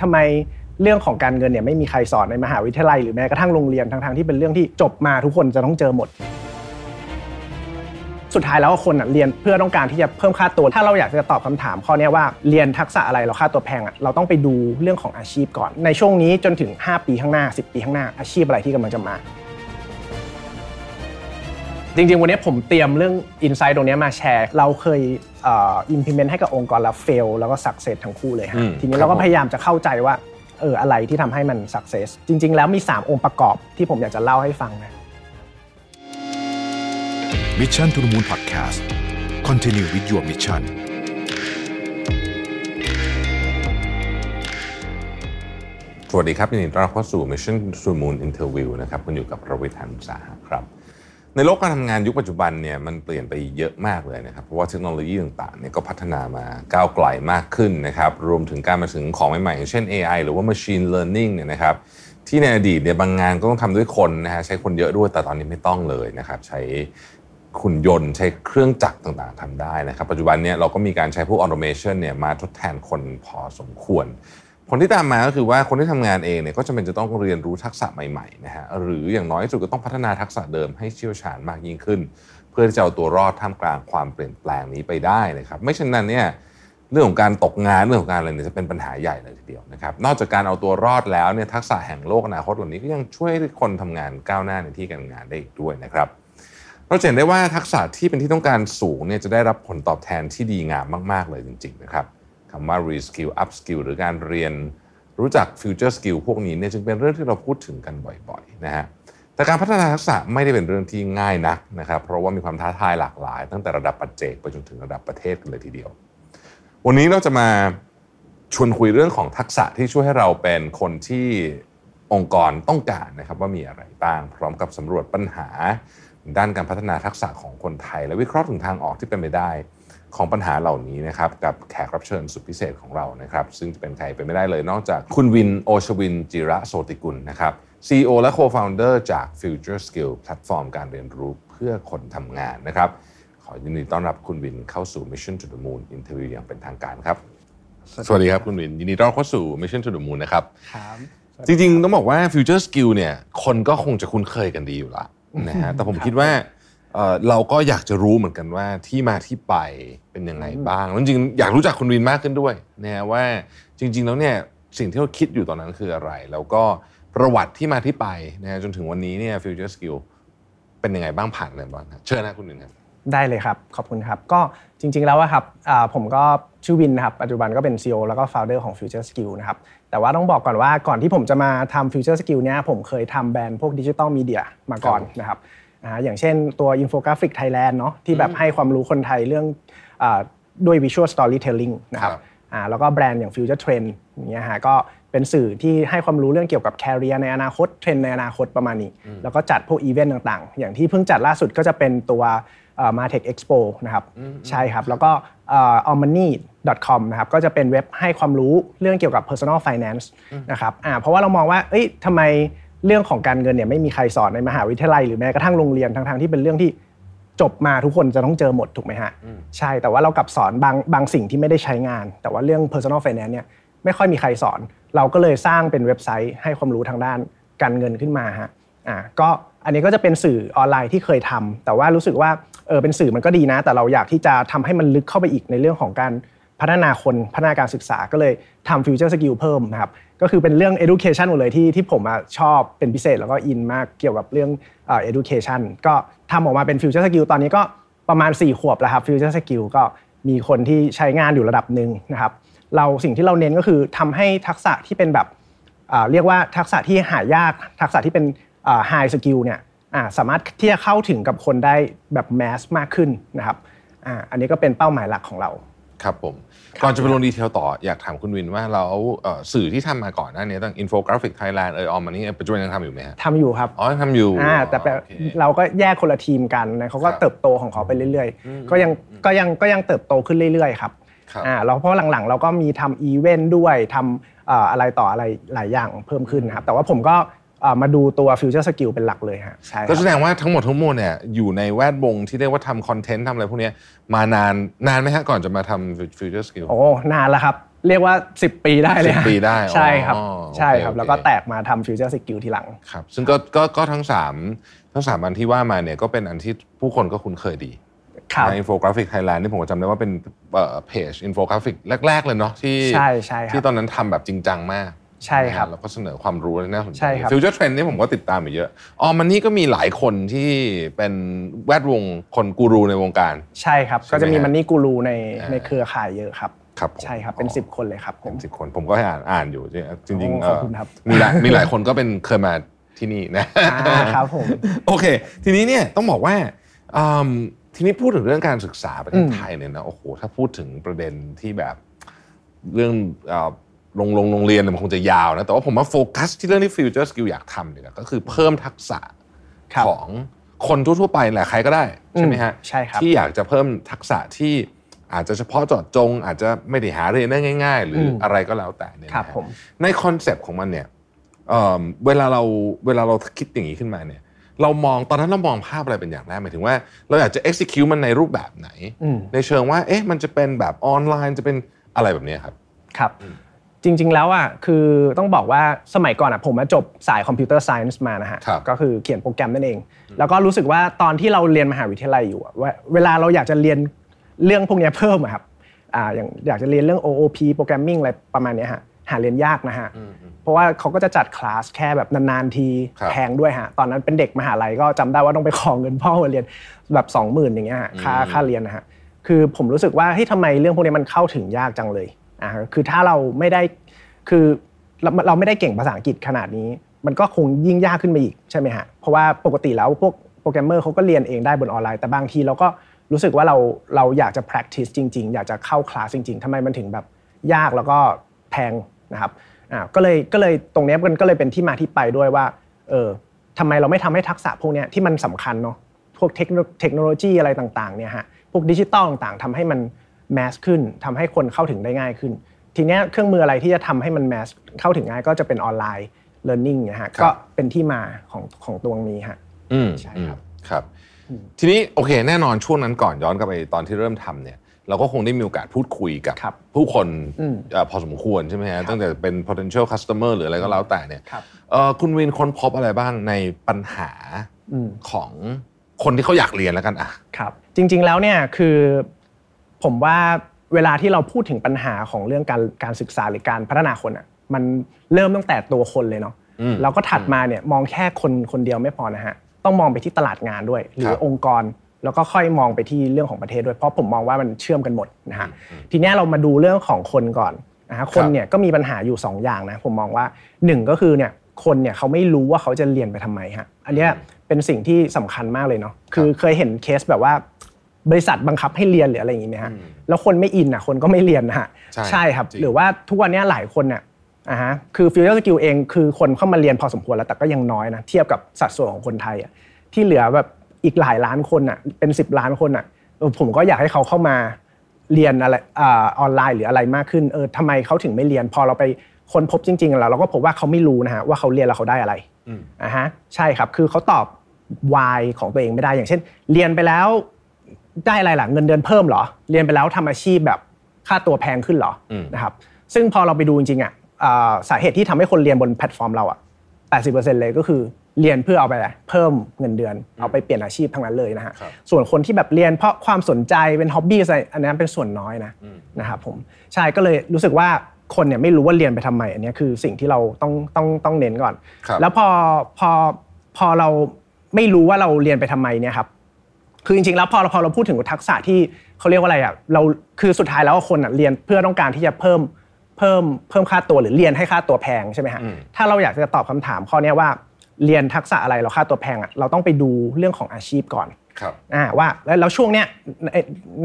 ทำไมเรื่องของการเงินเนี่ยไม่มีใครสอนในมหาวิทยาลัยหรือแม้กระทั่งโรงเรียนทั้งๆที่เป็นเรื่องที่จบมาทุกคนจะต้องเจอหมด สุดท้ายแล้วคนเรียนเพื่อต้องการที่จะเพิ่มค่าตัว ถ้าเราอยากจะตอบคำถามข้อนี้ว่าเรียนทักษะอะไรเราค่าตัวแพงอะเราต้องไปดูเรื่องของอาชีพก่อน ในช่วงนี้จนถึง 5 ปีข้างหน้า 10 ปีข้างหน้าอาชีพอะไรที่กำลังจะมา จริงๆ วันนี้ผมเตรียมเรื่อง Insight ตรงนี้มาแชร์ เราเคยเอ่อ implement ให้กับองค์กรแล้ว fail แล้วก็ success ทั้งคู่เลยฮะทีนี้เราก็พยายามจะเข้าใจว่าเอออะไรที่ทำให้มัน success จริง ๆ แล้วมี 3 องค์ประกอบที่ผมอยากจะเล่าให้ฟังนะ Mission to the Moon Podcast Continue with your mission สวัสดีครับยินดีต้อนรับเข้าสู่ Mission to the Moon Interview นะครับคุณอยู่กับประวิทยานุสาหะครับ ในโลกการทำงานยุคปัจจุบันเนี่ยมันเปลี่ยนไปเยอะมากเลยนะครับ เพราะว่าเทคโนโลยีต่างๆเนี่ยก็พัฒนามาก้าวไกลมากขึ้นนะครับรวมถึงการมาถึงของใหม่ๆอย่างเช่น AI หรือว่า Machine Learning เนี่ยนะครับที่ในอดีตเนี่ยบางงานก็ต้องทำด้วยคนนะฮะใช้คนเยอะด้วยแต่ตอนนี้ไม่ต้องเลยนะครับใช้หุ่นยนต์ใช้เครื่องจักรต่างๆทำได้นะครับ ปัจจุบันเนี่ยเราก็มีการใช้พวกออโตเมชันเนี่ยมาทดแทนคนพอสมควร ผลที่ตามมาก็คือว่าคนที่ทำงานเองเนี่ยก็จะเป็นจะต้องเรียนรู้ทักษะใหม่ๆนะฮะหรืออย่างน้อยที่สุดก็ต้องพัฒนาทักษะเดิมให้เชี่ยวชาญมากยิ่งขึ้น เพื่อที่จะเอาตัวรอดท่ามกลางความเปลี่ยนแปลงนี้ไปได้นะครับไม่เช่นนั้นเนี่ยเรื่องของการตกงานเรื่องของการอะไรเนี่ยจะเป็นปัญหาใหญ่เลยทีเดียวนะครับนอกจากการเอาตัวรอดแล้วเนี่ยทักษะแห่งโลกอนาคตเหล่านี้ก็ยังช่วยคนทำงานก้าวหน้าในที่การงานได้อีกด้วยนะครับเราเห็นได้ว่าทักษะที่เป็นที่ต้องการสูงเนี่ยจะได้รับผลตอบแทนที่ดีงามมาก ๆ เลยจริง ๆ นะครับ คำว่า reskill upskill หรือการเรียนรู้จัก future skill พวกนี้เนี่ยจึงเป็นเรื่องที่เราพูดถึงกันบ่อยๆนะฮะแต่การพัฒนาทักษะไม่ได้เป็นเรื่องที่ง่ายนักนะครับเพราะว่ามีความท้าทายหลากหลาย ตั้งแต่ระดับปัจเจกไปจนถึงระดับประเทศกันเลยทีเดียว วันนี้เราจะมาชวนคุยเรื่องของทักษะที่ช่วยให้เราเป็นคนที่องค์กรต้องการนะครับว่ามีอะไรบ้าง พร้อมกับสำรวจปัญหา ด้านการพัฒนาทักษะของคนไทย และวิเคราะห์ถึงทางออกที่เป็นไปได้ ของปัญหาเหล่านี้นะครับกับแขกรับเชิญสุดพิเศษของเรานะครับซึ่งจะเป็นใครไปไม่ได้เลยนอกจากคุณวินโอชวินจิระโสติกุลนะครับ CEO และ Co-founder จาก Future Skill แพลตฟอร์มการเรียนรู้เพื่อคนทำงานนะครับ ขอยินดีต้อนรับคุณวินเข้าสู่ Mission to the Moon Interview อย่างเป็นทางการครับ สวัสดีครับคุณวิน ยินดีต้อนรับเข้าสู่ Mission to the Moon นะครับครับจริงๆ ต้องบอกว่า Future Skill เนี่ยคนก็คงจะคุ้นเคยกันดีอยู่ละนะฮะแต่ผมคิดว่า เอ่อเราก็อยากจะรู้เหมือนกันว่าที่มาที่ไปเป็นยังไงบ้างแล้วจริงๆอยากรู้จักคุณวินมากขึ้นด้วยนะฮะว่าจริง ๆ แล้วเนี่ยสิ่งที่เราคิดอยู่ตอนนั้นคืออะไร แล้วก็ประวัติที่มาที่ไปนะฮะจนถึงวันนี้เนี่ย Future Skill เป็นยังไงบ้างผ่านอะไรบ้างครับเชิญนะคุณวินครับได้เลยครับ ขอบคุณครับ ก็จริง ๆ แล้วอะครับอ่าผมก็ชื่อวินนะครับ ปัจจุบันก็เป็น CEO แล้วก็ Founder ของ Future Skill นะครับ แต่ว่าต้องบอกก่อนว่าก่อนที่ผมจะมาทำ Future Skill เนี่ยผมเคยทำแบรนด์พวกดิจิ t a ลมีเดียมาก่อนนะครับ อ่าอย่างเช่นตัว Infographic Thailand เนาะที่แบบให้ความรู้คนไทยเรื่องอาด้วย Visual Storytelling นะครับครับอ่าแล้วก็แบรนด์อย่าง Future Trend อย่างเงี้ยฮะก็เป็นสื่อที่ให้ความรู้เรื่องเกี่ยวกับ career ในอนาคตเทรนด์ในอนาคตประมาณนี้ แล้วก็จัดพวกอีเวนต์ต่างๆ อย่างที่เพิ่งจัดล่าสุดก็จะเป็นตัว MarTech Expo นะครับใช่ครับ แล้วก็ a l m o n e y com นะครับก็จะเป็นเว็บให้ความรู้เรื่องเกี่ยวกับ personal finance นะครับอ่าเพราะว่าเรามองว่าเอ้ยทำไม เรื่องของการเงินเนี่ยไม่มีใครสอนในมหาวิทยาลัยหรือแม้กระทั่งโรงเรียนทั้งๆที่เป็นเรื่องที่จบมาทุกคนจะต้องเจอหมดถูกไหมฮะใช่แต่ว่าเรากลับสอนบางบางสิ่งที่ไม่ได้ใช้งาน แต่ว่าเรื่อง personal finance เนี่ยไม่ค่อยมีใครสอน เราก็เลยสร้างเป็นเว็บไซต์ให้ความรู้ทางด้านการเงินขึ้นมาฮะอ่าก็อันนี้ก็จะเป็นสื่อออนไลน์ที่เคยทำแต่ว่ารู้สึกว่าเออเป็นสื่อมันก็ดีนะ แต่เราอยากที่จะทำให้มันลึกเข้าไปอีกในเรื่องของการพัฒนาคนพัฒนาการศึกษาก็เลยทำ future skill เพิ่มนะครับ ก็คือเป็นเรื่อง education หมดเลยที่ที่ผมอะชอบเป็นพิเศษแล้วก็อินมากเกี่ยวกับเรื่อง education ก็ทำออกมาเป็น future skill ตอนนี้ก็ประมาณ 4 ขวบแล้วครับ future skill ก็มีคนที่ใช้งานอยู่ระดับหนึ่งนะครับเราสิ่งที่เราเน้นก็คือทำให้ทักษะที่เป็นแบบเรียกว่าทักษะที่หายากทักษะที่เป็น high skill เนี่ยสามารถที่จะเข้าถึงกับคนได้แบบ mass มากขึ้นนะครับอันนี้ก็เป็นเป้าหมายหลักของเรา ครับผม ก่อนจะไปลง detail ต่ออยากถามคุณวินว่าเราเอ่อสื่อที่ทำมาก่อนหน้านี้ตั้ง Infographic Thailand เออ aomMONEY ปัจจุบันยังทำอยู่ไหมฮะทำอยู่ครับอ๋อยังทำอยู่อ่าแต่แบบโอเคเราก็แยกคนละทีมกันนะเขาก็ครับเติบโตของเขาไปเรื่อยๆ ก็ยังก็ยังก็ยังเติบโตขึ้นเรื่อยๆครับครับอ่าเราเพราะหลังๆ เราก็มีทำอีเวนต์ด้วยทำเอ่ออะไรต่ออะไรหลายอย่างเพิ่มขึ้นครับแต่ว่าผมก็เอ่อ มาดูตัว Future Skill เป็นหลักเลยฮะใช่ก็รับแสดงว่าทั้งหมดทั้งมวลเนี่ยอยู่ในแวดวงที่เรียกว่าทำ content ทำอะไรพวกเนี้ยมานานนานไหมฮะก่อนจะมาทำ Future Skill โอ้นานแล้วครับ เรียกว่า 10 ปีได้เลย10ปีได้ใช่ครับอ๋อโอเคใช่ครับโอเคแล้วก็แตกมาทำ Future Skill ทีหลังครับซึ่งก็ก็ก็ทั้งสามทั้งสามอันที่ว่ามาเนี่ยก็เป็นอันที่ผู้คนก็คุ้นเคยดีครับใน Infographic Thailand นี่ผมก็จำได้ว่าเป็นเพจอินโฟกราฟิกแรก ๆ เลยเนาะที่ใช่ใช่ครับที่ตอนนั้นทำแบบจริงจังมาก ใช่ครับนะฮะแล้วก็เสนอความรู้ที่น่าสนใจใช่ครับ Future Trend นี่ผมก็ติดตามอยู่เยอะ aomMONEY ก็มีหลายคนที่เป็นแวดวงคนกูรูในวงการ ใช่ครับใช่ไหมก็จะมีฮะมันนี่กูรูในอ่าในเครือข่ายเยอะครับครับผมใช่ครับเป็นอ๋อ10 คนเลยครับผเป็มนสิบคนผมก็ให้อ่านอ่านอยู่จริงๆโอ้เอ่ขอบอคุณครับมีหลายมีหลายคนก็เป็นเคยมาที่นี่นะอ่าครับผมโอเค ทีนี้เนี่ยต้องบอกว่าอืมทีนี้พูดถึงเรื่องการศึกษาประเทศไทยเนี่ยนะโอ้โหถ้าพูดถึงประเด็นที่แบบเรื่อง เอ่อโรงโรงโรงเรียนเนี่ยมันคงจะยาวนะ แต่ว่าผมว่าโฟกัสที่เรื่องที่ Future Skill อยากทำเนี่ยก็คือเพิ่มทักษะครับของคนทั่วๆไปแหละใครก็ได้ ใช่ไหมฮะอืมใช่ครับที่อยากจะเพิ่มทักษะที่อาจจะเฉพาะเจาะจง อาจจะไม่ได้หาเรียนได้ง่าย ๆ หรืออมอะไรก็แล้วแต่เนี่ยนะคฮะรับผมใน concept ของมันเนี่ยเอิ่มเวลาเราเวลาเราคิดอย่างนี้ขึ้นมาเนี่ย เรามองตอนนั้นเรามองภาพอะไรเป็นอย่างแรกหมายถึงว่าเราอยากจะ execute มันในรูปแบบไหนอืมในเชิงว่าเอ๊ะมันจะเป็นแบบออนไลน์จะเป็นอะไรแบบเนี้ยครับครับ จริง ๆ แล้วอะคือต้องบอกว่าสมัยก่อนอะผมมาจบสาย computer science มานะฮะครับก็คือเขียนโปรแกรมนั่นเอง แล้วก็รู้สึกว่าตอนที่เราเรียนมหาวิทยาลัยอยู่อะว่าเวลาเราอยากจะเรียนเรื่องพวกเนี้ยเพิ่มอะครับอ่าอย่างอยากจะเรียนเรื่อง OOP โปรแกรมมิ่งอะไรประมาณเนี้ยฮะหาเรียนยากนะฮะเพราะว่าเขาก็จะจัดคลาสแค่แบบนานๆทีครับแพงด้วยฮะตอนนั้นเป็นเด็กมหาลัยก็จำได้ว่าต้องไปขอเงินพ่อมาเรียนแบบ20,000อย่างเงี้ยฮะค่าค่าเรียนนะฮะคือผมรู้สึกว่าเฮ้ยทำไมเรื่องพวกนี้มันเข้าถึงยากจังเลย อ่าคือถ้าเราไม่ได้คือเราเราไม่ได้เก่งภาษาอังกฤษขนาดนี้ มันก็คงยิ่งยากขึ้นไปอีกใช่ไหมฮะเพราะว่าปกติแล้วพวกโปรแกรมเมอร์เขาก็เรียนเองได้บนออนไลน์แต่บางทีเราก็รู้สึกว่าเราเราอยากจะ practice จริง ๆ อยากจะเข้าคลาสจริง ๆทำไมมันถึงแบบยากแล้วก็แพงนะครับอ่าก็เลยก็เลยตรงนี้มันก็เลยเป็นที่มาที่ไปด้วยว่าเออทำไมเราไม่ทำให้ทักษะพวกนี้ที่มันสำคัญเนาะพวกเทคโนเทคโนโลยีอะไรต่างๆเนี่ยฮะพวกดิจิตอลต่างๆทำให้มัน mass ขึ้นทำให้คนเข้าถึงได้ง่ายขึ้น ทีเนี้ยเครื่องมืออะไรที่จะทำให้มันแมสเข้าถึงง่ายก็จะเป็นออนไลน์เรียนรู้นะฮะครับก็เป็นที่มาของของตรงนี้ฮะอืมใช่ครับอืมครับ ทีนี้โอเคแน่นอนช่วงนั้นก่อนย้อนกลับไปตอนที่เริ่มทำเนี่ยเราก็คงได้มีโอกาสพูดคุยกับครับผู้คนอืมเอ่อพอสมควรใช่ไหมฮะตั้งแต่เป็น potential customer หรืออะไรก็แล้วแต่เนี่ยครับเอ่อคุณวินค้นพบอะไรบ้างในปัญหาอืมของคนที่เขาอยากเรียนแล้วกันอะครับ จริง ๆแล้วเนี่ยคือ ผมว่าเวลาที่เราพูดถึงปัญหาของเรื่องการการศึกษาหรือการพัฒนาคนอะมันเริ่มตั้งแต่ตัวคนเลยเนาะอืมแล้วก็ถัดมาเนี่ยมองแค่คนคนเดียวไม่พอนะฮะต้องมองไปที่ตลาดงานด้วย หรืครัอบองค์กรแล้วก็ค่อยมองไปที่เรื่องของประเทศด้วยเพราะผมมองว่ามันเชื่อมกันหมดนะฮะทีเนี้ยเรามาดูเรื่องของคนก่อนนะฮะคนเนี่ยก็มีปัญหาอยู่สองอย่างนะผมมองว่าหนึ่งก็คือเนี่ยคนเนี่ยเขาไม่รู้ว่าเขาจะเรียนไปทำไมฮะอันเนี้ยเป็นสิ่งที่สำคัญมากเลยเนาะคือเคยเห็นเคสแบบว่า บริษัทบังคับให้เรียนหรืออะไรอย่างงี้ไหมฮะแล้วคนไม่อินอะคนก็ไม่เรียนนะฮะใช่ครับจริงหรือว่าทุกวันเนี้ยหลายคนเนี่ยอ่าฮะคือ Future Skill เองคือคนเข้ามาเรียนพอสมควรแล้วแต่ก็ยังน้อยนะเทียบกับสัดส่วนของคนไทยอะที่เหลือแบบอีกหลายล้านคนอะเป็น 10 ล้านคนอะเออผมก็อยากให้เขาเข้ามาเรียนอะไรอ่าออนไลน์หรืออะไรมากขึ้นเออทำไมเขาถึงไม่เรียน พอเราไปค้นพบจริงๆแล้วเราก็พบว่าเขาไม่รู้นะฮะว่าเขาเรียนแล้วเขาได้อะไรอ่าฮะใช่ครับคือเขาตอบ why ของตัวเองไม่ได้อย่างเช่น เรียนไปแล้ว ได้อะไรล่ะเงินเดือนเพิ่มเหรอ เรียนไปแล้วทำอาชีพแบบค่าตัวแพงขึ้นเหรออืมนะครับซึ่งพอเราไปดูจริงๆอะอ่าสาเหตุที่ทำให้คนเรียนบนแพลตฟอร์มเราอะ80%เลยก็คือเรียนเพื่อเอาไปอะไรเพิ่มเงินเดือน เอาไปเปลี่ยนอาชีพทั้งนั้นเลยนะฮะครับส่วนคนที่แบบเรียนเพราะความสนใจเป็นฮ็อบบี้อะไรอันนั้นเป็นส่วนน้อยนะนะครับผมใช่ก็เลยรู้สึกว่าคนเนี่ยไม่รู้ว่าเรียนไปทำไมอันเนี้ยคือสิ่งที่เราต้องต้องต้องเน้นก่อนครับแล้วพอพอพอเราไม่รู้ว่าเราเรียนไปทำไมเนี่ยครับ คือจริงๆแล้วพอเราพอเราพูดถึงทักษะที่เขาเรียกว่าอะไรอะเราคือสุดท้ายแล้วคนอะเรียนเพื่อต้องการที่จะเพิ่มเพิ่มเพิ่มค่าตัวหรือเรียนให้ค่าตัวแพงใช่ไหมฮะอืมถ้าเราอยากจะตอบคำถามข้อเนี้ยว่าเรียนทักษะอะไรเราค่าตัวแพงอะเราต้องไปดูเรื่องของอาชีพก่อนครับอ่าว่าแล้วแล้วช่วงเนี้ยใน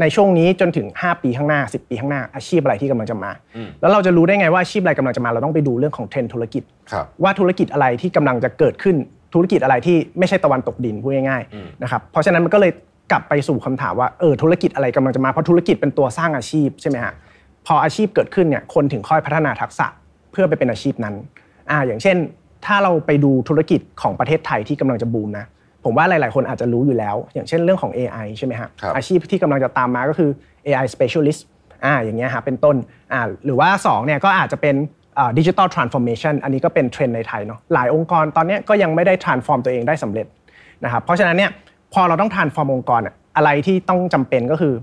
ในช่วงนี้จนถึง 5 ปีข้างหน้า 10 ปีข้างหน้าอาชีพอะไรที่กำลังจะมาอืมแล้วเราจะรู้ได้ไงว่าอาชีพอะไรกำลังจะมา เราต้องไปดูเรื่องของเทรนด์ธุรกิจครับว่าธุรกิจอะไรที่กำลังจะเกิดขึ้น ธุรกิจอะไรที่ไม่ใช่ตะวันตกดินพูดง่ายอืมๆนะครับเพราะฉะนั้นมันก็เลยกลับไปสู่คำถามว่าเออธุรกิจอะไรกำลังจะมาเพราะธุรกิจเป็นตัวสร้างอาชีพใช่ไหมฮะพออาชีพเกิดขึ้นเนี่ยคนถึงค่อยพัฒนาทักษะเพื่อไปเป็นอาชีพนั้นอ่าอย่างเช่น ถ้าเราไปดูธุรกิจของประเทศไทยที่กำลังจะบูมนะผมว่าหลาย ๆ คนอาจจะรู้อยู่แล้ว อย่างเช่นเรื่องของ AI ใช่ไหมฮะครับอาชีพที่กำลังจะตามมาก็คือ AI specialist อ่าอย่างเงี้ยฮะเป็นต้นอ่าหรือว่า2เนี่ยก็อาจจะเป็น ดิจิ t a ลทรานส์ฟอร์เมชันอันนี้ก็เป็นเทรนด์ในไทยเนาะหลายองค์กรตอนเนี้ยก็ยังไม่ได้ transform ตัวเองได้สำเร็จนะครับเพราะฉะนั้นเนี่ยพอเราต้อง transform องค์กรอะอะไรที่ต้องจำเป็นก็คือ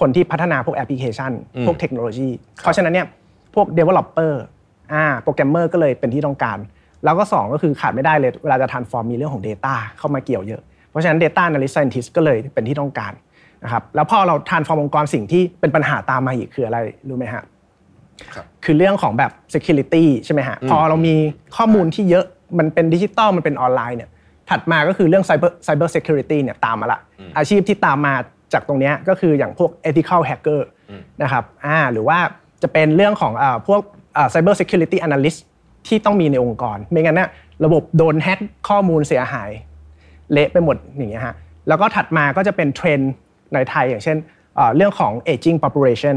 คนที่พัฒนาพวกแอปพลิเคชัน พวกเทคโนโลยี เพราะฉะนั้นเนี่ยพวก developer อ่าโปรแกรมเมอร์ก็เลยเป็นที่ต้องการ แล้วก็ 2 ก็คือขาดไม่ได้เลยเวลาจะ transform มีเรื่องของ Data เข้ามาเกี่ยวเยอะ เพราะฉะนั้น Data Analyst Scientist ก็เลยเป็นที่ต้องการนะครับแล้วพอเรา transform องค์กรสิ่งที่เป็นปัญหาตามมาอีกคืออะไรรู้ไหมฮะ ครับคือเรื่องของแบบ security ใช่ไหมฮะพอเรามีข้อมูลที่เยอะมันเป็นดิจิตอลมันเป็นออนไลน์เนี่ยถัดมาก็คือเรื่อง cyber cyber security เนี่ยตามมาละ อาชีพที่ตามมาจากตรงเนี้ยก็คืออย่างพวก ethical hacker นะครับอ่าหรือว่าจะเป็นเรื่องของอ่าพวกอ่า cyber security analyst ที่ต้องมีในองค์กร ไม่งั้นเนี่ยระบบโดนแฮ็กข้อมูลเสียหาย เละไปหมดอย่างเงี้ยฮะแล้วก็ถัดมาก็จะเป็นเทรนด์ในไทย อย่างเช่นเอ่อเรื่องของ aging population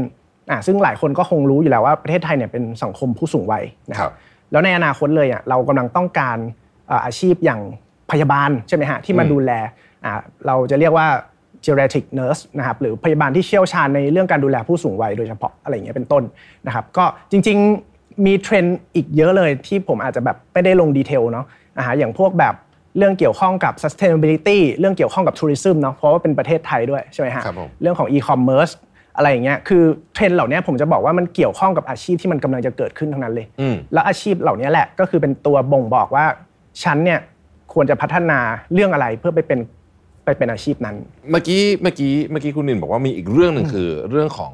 อะซึ่งหลายคนก็คงรู้อยู่แล้วว่าประเทศไทยเนี่ยเป็นสังคมผู้สูงวัยนะคครัรับบแล้วในอนาคตเลยอะเรากำลังต้องการเอ่ออาชีพอย่างพยาบาลใช่ไหมฮะที่มาดูแลอะเราจะเรียกว่า geriatric nurse นะครับหรือพยาบาลที่เชี่ยวชาญในเรื่องการดูแลผู้สูงวัยโดยเฉพาะอะไรอย่างเงี้ยเป็นต้นนะครับก็จริงๆมีเทรนด์อีกเยอะเลยที่ผมอาจจะแบบไม่ได้ลง detail เนาะอ่าอย่างพวกแบบเรื่องเกี่ยวข้องกับ sustainability เรื่องเกี่ยวข้องกับ tourism เนาะเพราะว่าเป็นประเทศไทยด้วยใช่ไหมฮะครับผมเรื่องของ e-commerce อะไรอย่างเงี้ยคือเทรนด์เหล่านี้ผมจะบอกว่ามันเกี่ยวข้องกับอาชีพที่มันกำลังจะเกิดขึ้นทั้งนั้นเลยอืมแล้วอาชีพเหล่านี้แหละก็คือเป็นตัวบ่งบอกว่าฉันเนี่ยควรจะพัฒนาเรื่องอะไรเพื่อไปเป็นไปเป็นอาชีพนั้น เมื่อกี้เมื่อกี้เมื่อกี้คุณวินบอกว่ามีอีกเรื่องหนึ่งคือเรื่องของ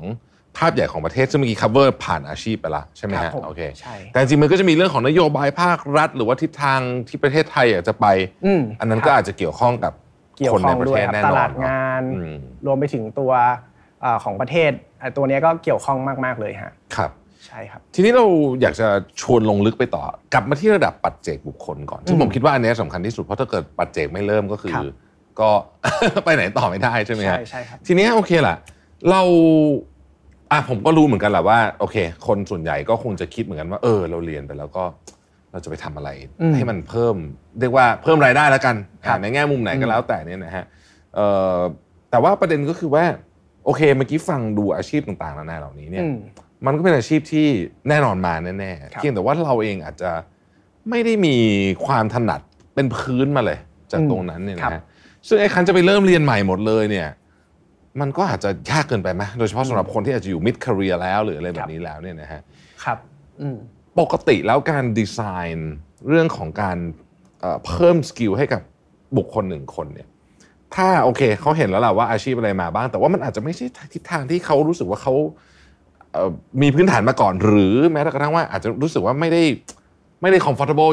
ภาพใหญ่ของประเทศซึ่งเมื่อกี้ cover ผ่านอาชีพไปละใช่ไหมครัฮะบผมโอเคใช่แต่จริงๆมันก็จะมีเรื่องของนโยบายภาครัฐ หรือว่าทิศทางที่ประเทศไทยอยากจะไปอืมอันนั้นครับก็อาจจะเกี่ยวข้องกับเกี่ยวคนข้ในองประด้เทวยศครับแน่ตนอนลาดงานอืมรวมไปถึงตัวเอ่อ ของประเทศไอ้ตัวเนี้ยก็เกี่ยวข้องมากๆเลยฮะครับใช่ครับ ทีนี้เราอยากจะชวนลงลึกไปต่อกลับมาที่ระดับปัจเจกบุคคลก่อนซึ่งอืมผมคิดว่าอันเนี้ยสำคัญที่สุดเพราะถ้าเกิดปัจเจกไม่เริ่มก็คือครับก็ไปไหนต่อไม่ได้ใช่ไหมฮะใช่ใช่ครับทีเนี้ยโอเคล่ะ เราอะผมก็รู้เหมือนกันแหละว่าโอเค คนส่วนใหญ่ก็คงจะคิดเหมือนกันว่า เออ เราเรียนไปแล้วก็เราจะไปทำอะไรอืมให้มันเพิ่ม เรียกว่าเพิ่มรายได้แล้วกันครับอะในแง่มุมไหนก็แล้วแต่เนี่ยนะฮะเอ่อแต่ว่าประเด็นก็คือว่า โอเคเมื่อกี้ฟังดูอาชีพต่างๆนานาเหล่านี้เนี่ยอืมมันก็เป็นอาชีพที่แน่นอนมาแน่ครับๆเพียงแต่ว่าเราเองอาจจะไม่ได้มีความถนัดเป็นพื้นมาเลย จากตรงนั้นเนี่ยครันะบฮะซึ่งไอ้คันจะไปเริ่มเรียนใหม่หมดเลยเนี่ย มันก็อาจจะยากเกินไปไหมโดยเฉพาะสำหรับคนที่อาจจะอยู่ mid career แล้วหรืออะไรแบบนี้แล้วเนี่ยนะฮะครับอืมปกติแล้วการดีไซน์เรื่องของการเอ่อเพิ่มสกิลให้กับบุคคลหนึ่งคนเนี่ย ถ้าโอเคเขาเห็นแล้วแหละว่าอาชีพอะไรมาบ้าง แต่ว่ามันอาจจะไม่ใช่ทิศทางที่เขารู้สึกว่าเขาเอ่อมีพื้นฐานมาก่อน หรือแม้แต่กระทั่งว่าอาจจะรู้สึกว่าไม่ได้ไม่ได้ comfortable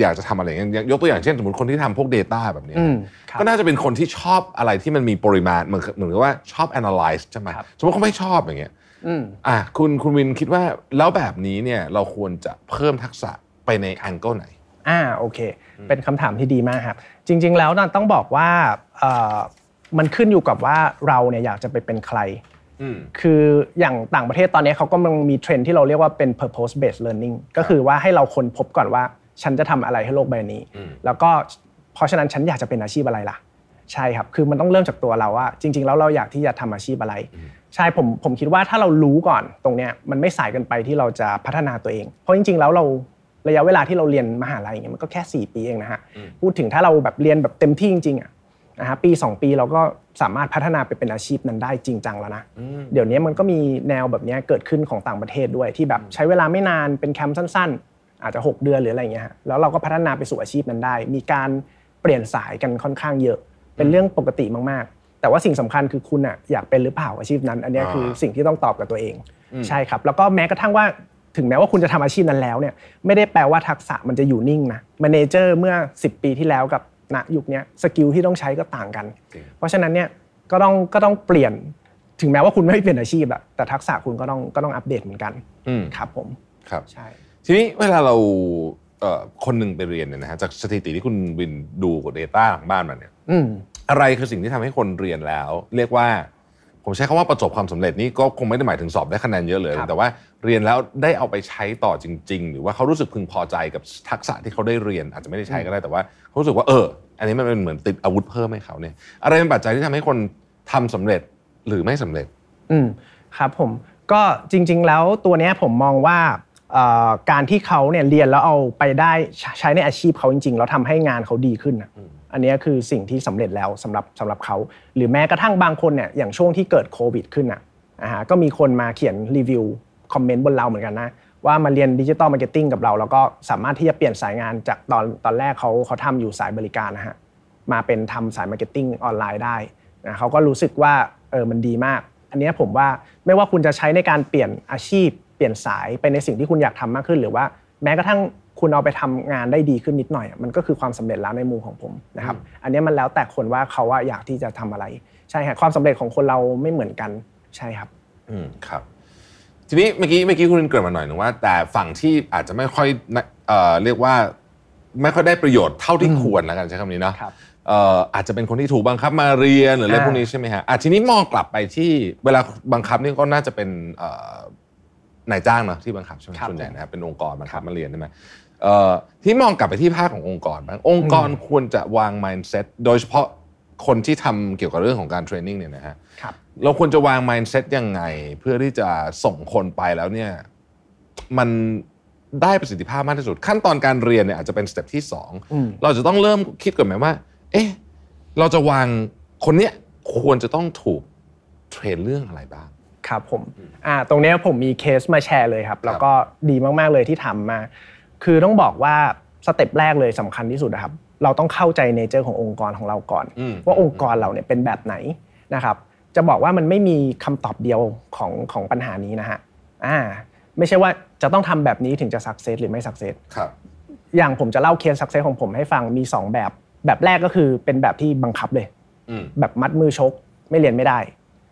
อยากจะทำอะไรอย่างเงี้ยยกตัวอย่างเช่นสมมติคนที่ทำพวก Data แบบเนี้ยอืมครับก็น่าจะเป็นคนที่ชอบอะไรที่มันมีปริมาณเหมือนเหมือนกับว่าชอบ analyze ใช่ไหมครับสมมติเขาไม่ชอบอย่างเงี้ยอืมอะคุณคุณวินคิดว่าแล้วแบบนี้เนี่ยเราควรจะเพิ่มทักษะไปในแองเกิลไหนอ่าโอเค เป็นคำถามที่ดีมากครับ จริง ๆ แล้วน่ะต้องบอกว่าเอ่อมันขึ้นอยู่กับว่าเราเนี่ยอยากจะไปเป็นใครอืมคืออย่างต่างประเทศตอนนี้เขากำลังมีเทรนด์ที่เราเรียกว่าเป็น purpose based learning ก็คือว่าให้เราค้นพบก่อนว่าฉันจะทำอะไรให้โลกใบนี้อืมแล้วก็เพราะฉะนั้นฉันอยากจะเป็นอาชีพอะไรล่ะ ใช่ครับ คือมันต้องเริ่มจากตัวเราว่า จริง ๆ แล้วเราอยากที่จะทำอาชีพอะไร ใช่ผมผมคิดว่าถ้าเรารู้ก่อนตรงเนี้ยมันไม่สายเกินไปที่เราจะพัฒนาตัวเอง เพราะจริง ๆ แล้วเรา ระยะเวลาที่เราเรียนมหาลัยอย่างเงี้ยมันก็แค่ 4 ปีเองนะฮะพูดถึงถ้าเราแบบเรียนแบบเต็มที่จริงๆอะนะฮะปี 2 ปีเราก็สามารถพัฒนาไปเป็นอาชีพนั้นได้จริงจังแล้วนะเดี๋ยวนี้มันก็มีแนวแบบเนี้ยเกิดขึ้นของต่างประเทศด้วยที่แบบใช้เวลาไม่นานเป็นแคมป์สั้น ๆ อาจจะ 6 เดือนหรืออะไรอย่างเงี้ยฮะแล้วเราก็พัฒนาไปสู่อาชีพนั้นได้ มีการเปลี่ยนสายกันค่อนข้างเยอะ เป็นเรื่องปกติมากๆ แต่ว่าสิ่งสำคัญคือคุณอะอยากเป็นหรือเปล่าอาชีพนั้น อันเนี้ยคือสิ่งที่ต้องตอบกับตัวเองใช่ครับ แล้วก็แม้กระทั่งว่า ถึงแม้ว่าคุณจะทำอาชีพนั้นแล้วเนี่ยไม่ได้แปลว่าทักษะมันจะอยู่นิ่งนะแมเนเจอร์เมื่อ 10 ปีที่แล้วกับณยุคเนี้ย skill ที่ต้องใช้ก็ต่างกันจริงเพราะฉะนั้นเนี่ยก็ต้องก็ต้องเปลี่ยน ถึงแม้ว่าคุณไม่ได้เปลี่ยนอาชีพอะแต่ทักษะคุณก็ต้องก็ต้องอัปเดตเหมือนกันอืมครับผมครับใช่ทีนี้เวลาเราเอ่อคนหนึ่งไปเรียนเนี่ยนะฮะจากสถิติที่คุณวินดูกับ Data หลังบ้านมาเนี่ยอืมอะไรคือสิ่งที่ทำให้คนเรียนแล้ว เรียกว่า ผมใช้คำว่าประสบความสำเร็จนี่ก็คงไม่ได้หมายถึงสอบได้คะแนนเยอะเลยครับแต่ว่าเรียนแล้วได้เอาไปใช้ต่อจริง ๆ หรือว่าเขารู้สึกพึงพอใจกับทักษะที่เขาได้เรียน อาจจะไม่ได้ใช้ก็ได้แต่ว่าเขารู้สึกว่าเออ อันนี้มันเป็นเหมือนติดอาวุธเพิ่มให้เขาเนี่ย อะไรเป็นปัจจัยที่ทำให้คนทำสำเร็จหรือไม่สำเร็จ อืมครับผมก็จริง ๆ แล้วตัวเนี้ยผมมองว่าเอ่อการที่เขาเนี่ยเรียนแล้วเอาไปได้ใช้ในอาชีพเขาจริง ๆ แล้วทำให้งานเขาดีขึ้น อันนี้คือสิ่งที่สำเร็จแล้วสำหรับสำหรับเขา หรือแม้กระทั่งบางคนเนี่ยอย่างช่วงที่เกิดโควิดขึ้นอะฮะก็มีคนมาเขียนรีวิวคอมเมนต์บนเราเหมือนกันนะว่ามาเรียน digital marketing กับเรา แล้วก็สามารถที่จะเปลี่ยนสายงานจากตอนตอนแรกเขาเขาทำอยู่สายบริการนะฮะมาเป็นทำสาย marketing ออนไลน์ได้นะเขาก็รู้สึกว่าเออมันดีมาก อันนี้ผมว่าไม่ว่าคุณจะใช้ในการเปลี่ยนอาชีพ เปลี่ยนสายไปในสิ่งที่คุณอยากทำมากขึ้น หรือว่าแม้กระทั่ง คุณเอาไปทำงานได้ดีขึ้นนิดหน่อยอะมันก็คือความสำเร็จแล้วในมุมของผมนะครับ อันเนี้ยมันแล้วแต่คนว่าเขาว่าอยากที่จะทำอะไร ใช่ฮะความสำเร็จของคนเราไม่เหมือนกันใช่ครับ อืมครับทีนี้เมื่อกี้เมื่อกี้คุณเกริดมาหน่อยหนึ่งว่า แต่ฝั่งที่อาจจะไม่ค่อยนะเอ่อเรียกว่าไม่ค่อยได้ประโยชน์เท่าที่ควรแล้วกันใช้คำนี้เนาะครับเอ่ออาจจะเป็นคนที่ถูกบังคับมาเรียนหรืออะไรอ่าพวกนี้ใช่ไหมฮะอะทีนี้มองกลับไปที่เวลาบังคับนี่ก็น่าจะเป็นเอ่อนายจ้างเนาะที่บังคับใช่ไหมครับส่วนใหญ่นะครับเป็นองค์กรบังคับมาเรียนใช่ไหมเอ่อ ที่มองกลับไปที่ภาคขององค์กรบ้างองค์กรควรจะวาง mindset โดยเฉพาะคนที่ทำเกี่ยวกับเรื่องของการ training เนี่ยนะฮะครับเราควรจะวาง mindset ยังไง เพื่อที่จะส่งคนไปแล้วเนี่ยมันได้ประสิทธิภาพมากที่สุด ขั้นตอนการเรียนเนี่ยอาจจะเป็น step ที่สองอืมเราจะต้องเริ่มคิดก่อนไหมว่า เอ๊ะเราจะวางคนเนี้ยควรจะต้องถูก train เรื่องอะไรบ้างครับผมอ่าตรงเนี้ยผมมีเคสมาแชร์เลยครับ แล้วก็ดีมากๆเลยที่ทำมา คือต้องบอกว่าstep แรกเลยสำคัญที่สุดนะครับ เราต้องเข้าใจ nature ขององค์กรของเราก่อนอืมว่าองค์กรเราเนี่ยเป็นแบบไหนนะครับ จะบอกว่ามันไม่มีคำตอบเดียวของของปัญหานี้นะฮะอ่าไม่ใช่ว่าจะต้องทำแบบนี้ถึงจะ success หรือไม่ success ครับอย่างผมจะเล่าเคส success ของผมให้ฟังมี 2 แบบ แบบแรกก็คือเป็นแบบที่บังคับเลยอืมแบบมัดมือชกไม่เรียนไม่ได้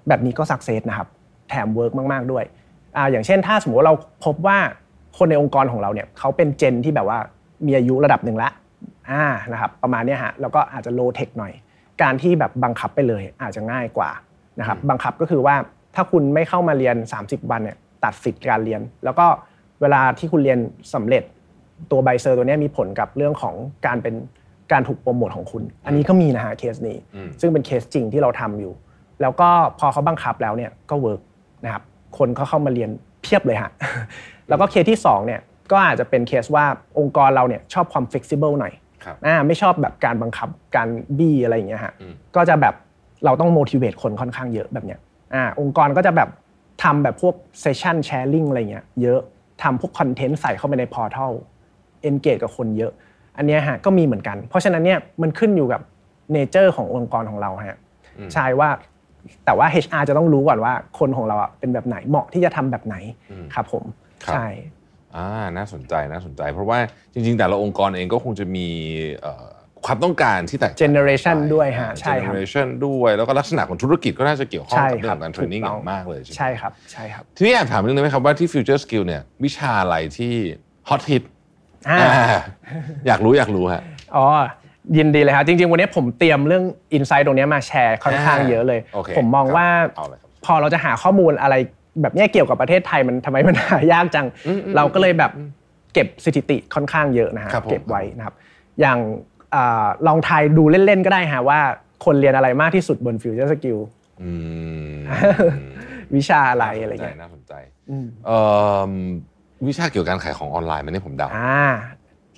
แบบนี้ก็ success นะครับ แถม work มาก ๆ ด้วยอ่าอย่างเช่นถ้าสมมติว่าเราพบว่า คนในองค์กรของเราเนี่ยเขาเป็น gen ที่แบบว่ามีอายุระดับหนึ่งละอ่านะครับประมาณเนี้ยฮะแล้วก็อาจจะ low tech หน่อย การที่แบบบังคับไปเลยอาจจะง่ายกว่านะครับบังคับก็คือว่าถ้าคุณไม่เข้ามาเรียน 30 วันเนี่ยตัดสิทธิ์การเรียน แล้วก็เวลาที่คุณเรียนสำเร็จตัวใบ cert ตัวเนี้ยมีผลกับเรื่องของการเป็นการถูกโปรโมทของคุณ อันนี้ก็มีนะฮะเคสนี้อืมซึ่งเป็นเคสจริงที่เราทำอยู่ แล้วก็พอเขาบังคับแล้วเนี่ยก็ work นะครับคนก็เข้ามาเรียนเพียบเลยฮะ แล้วก็เคสที่2เนี่ยก็อาจจะเป็นเคสว่าองค์กรเราเนี่ยชอบความ flexible หน่อยครับอ่าไม่ชอบแบบการบังคับการบี้อะไรอย่างเงี้ยฮะอืมก็จะแบบเราต้อง motivate คนค่อนข้างเยอะแบบเนี้ยอ่าองค์กรก็จะแบบทำแบบพวก session sharing อะไรเงี้ยเยอะทำพวกคอนเทนต์ใส่เข้าไปใน portal engage กับคนเยอะ อันเนี้ยฮะก็มีเหมือนกัน เพราะฉะนั้นเนี่ยมันขึ้นอยู่กับ nature ขององค์กรของเราฮะใช่ว่าแต่ว่า HR จะต้องรู้ก่อนว่าคนของเราอะเป็นแบบไหนเหมาะที่จะทำแบบไหนครับผมครับ ใช่อ่าน่าสนใจน่าสนใจ เพราะว่าจริง ๆ แต่ละองค์กรเองก็คงจะมีเอ่อความต้องการที่แตกต่าง Generation ไปด้วยฮะใช่ครับ generation ด้วยแล้วก็ลักษณะของธุรกิจก็น่าจะเกี่ยวข้องใช่กับเรื่คอรังบของการเทรนนิ่งถูอกต้องย่างมากเลยใช่ไหมใช่ครับใช่ครับทีนี้แอบถามนิดนึงได้ไหมครับว่าที่ Future Skill เนี่ยวิชาอะไรที่ฮอตฮิตอ่าอยากรู้อยากรู้ฮะอ๋อยินดีเลยครับจริง ๆ วันนี้ผมเตรียมเรื่องอินไซต์ตรงนี้มาแชร์ค่อนข้างเยอะเลยโอเคผมมองครับว่าเอาเลยครับพอเราจะหาข้อมูลอะไร แบบเนี้ยเกี่ยวกับประเทศไทยมันทำไมมันหายากจัง เราก็เลยแบบเก็บสถิติค่อนข้างเยอะนะฮะครับผมเก็บไว้นะครับ อย่างอ่าลองทายดูเล่นๆก็ได้ฮะว่าคนเรียนอะไรมากที่สุดบน Future Skill อืมวิชาอะไรอะไรเงี้ยน่าสนใจเอ่อวิชาเกี่ยวกับการขายของออนไลน์ไหมอันนี้ผมเดาอ่า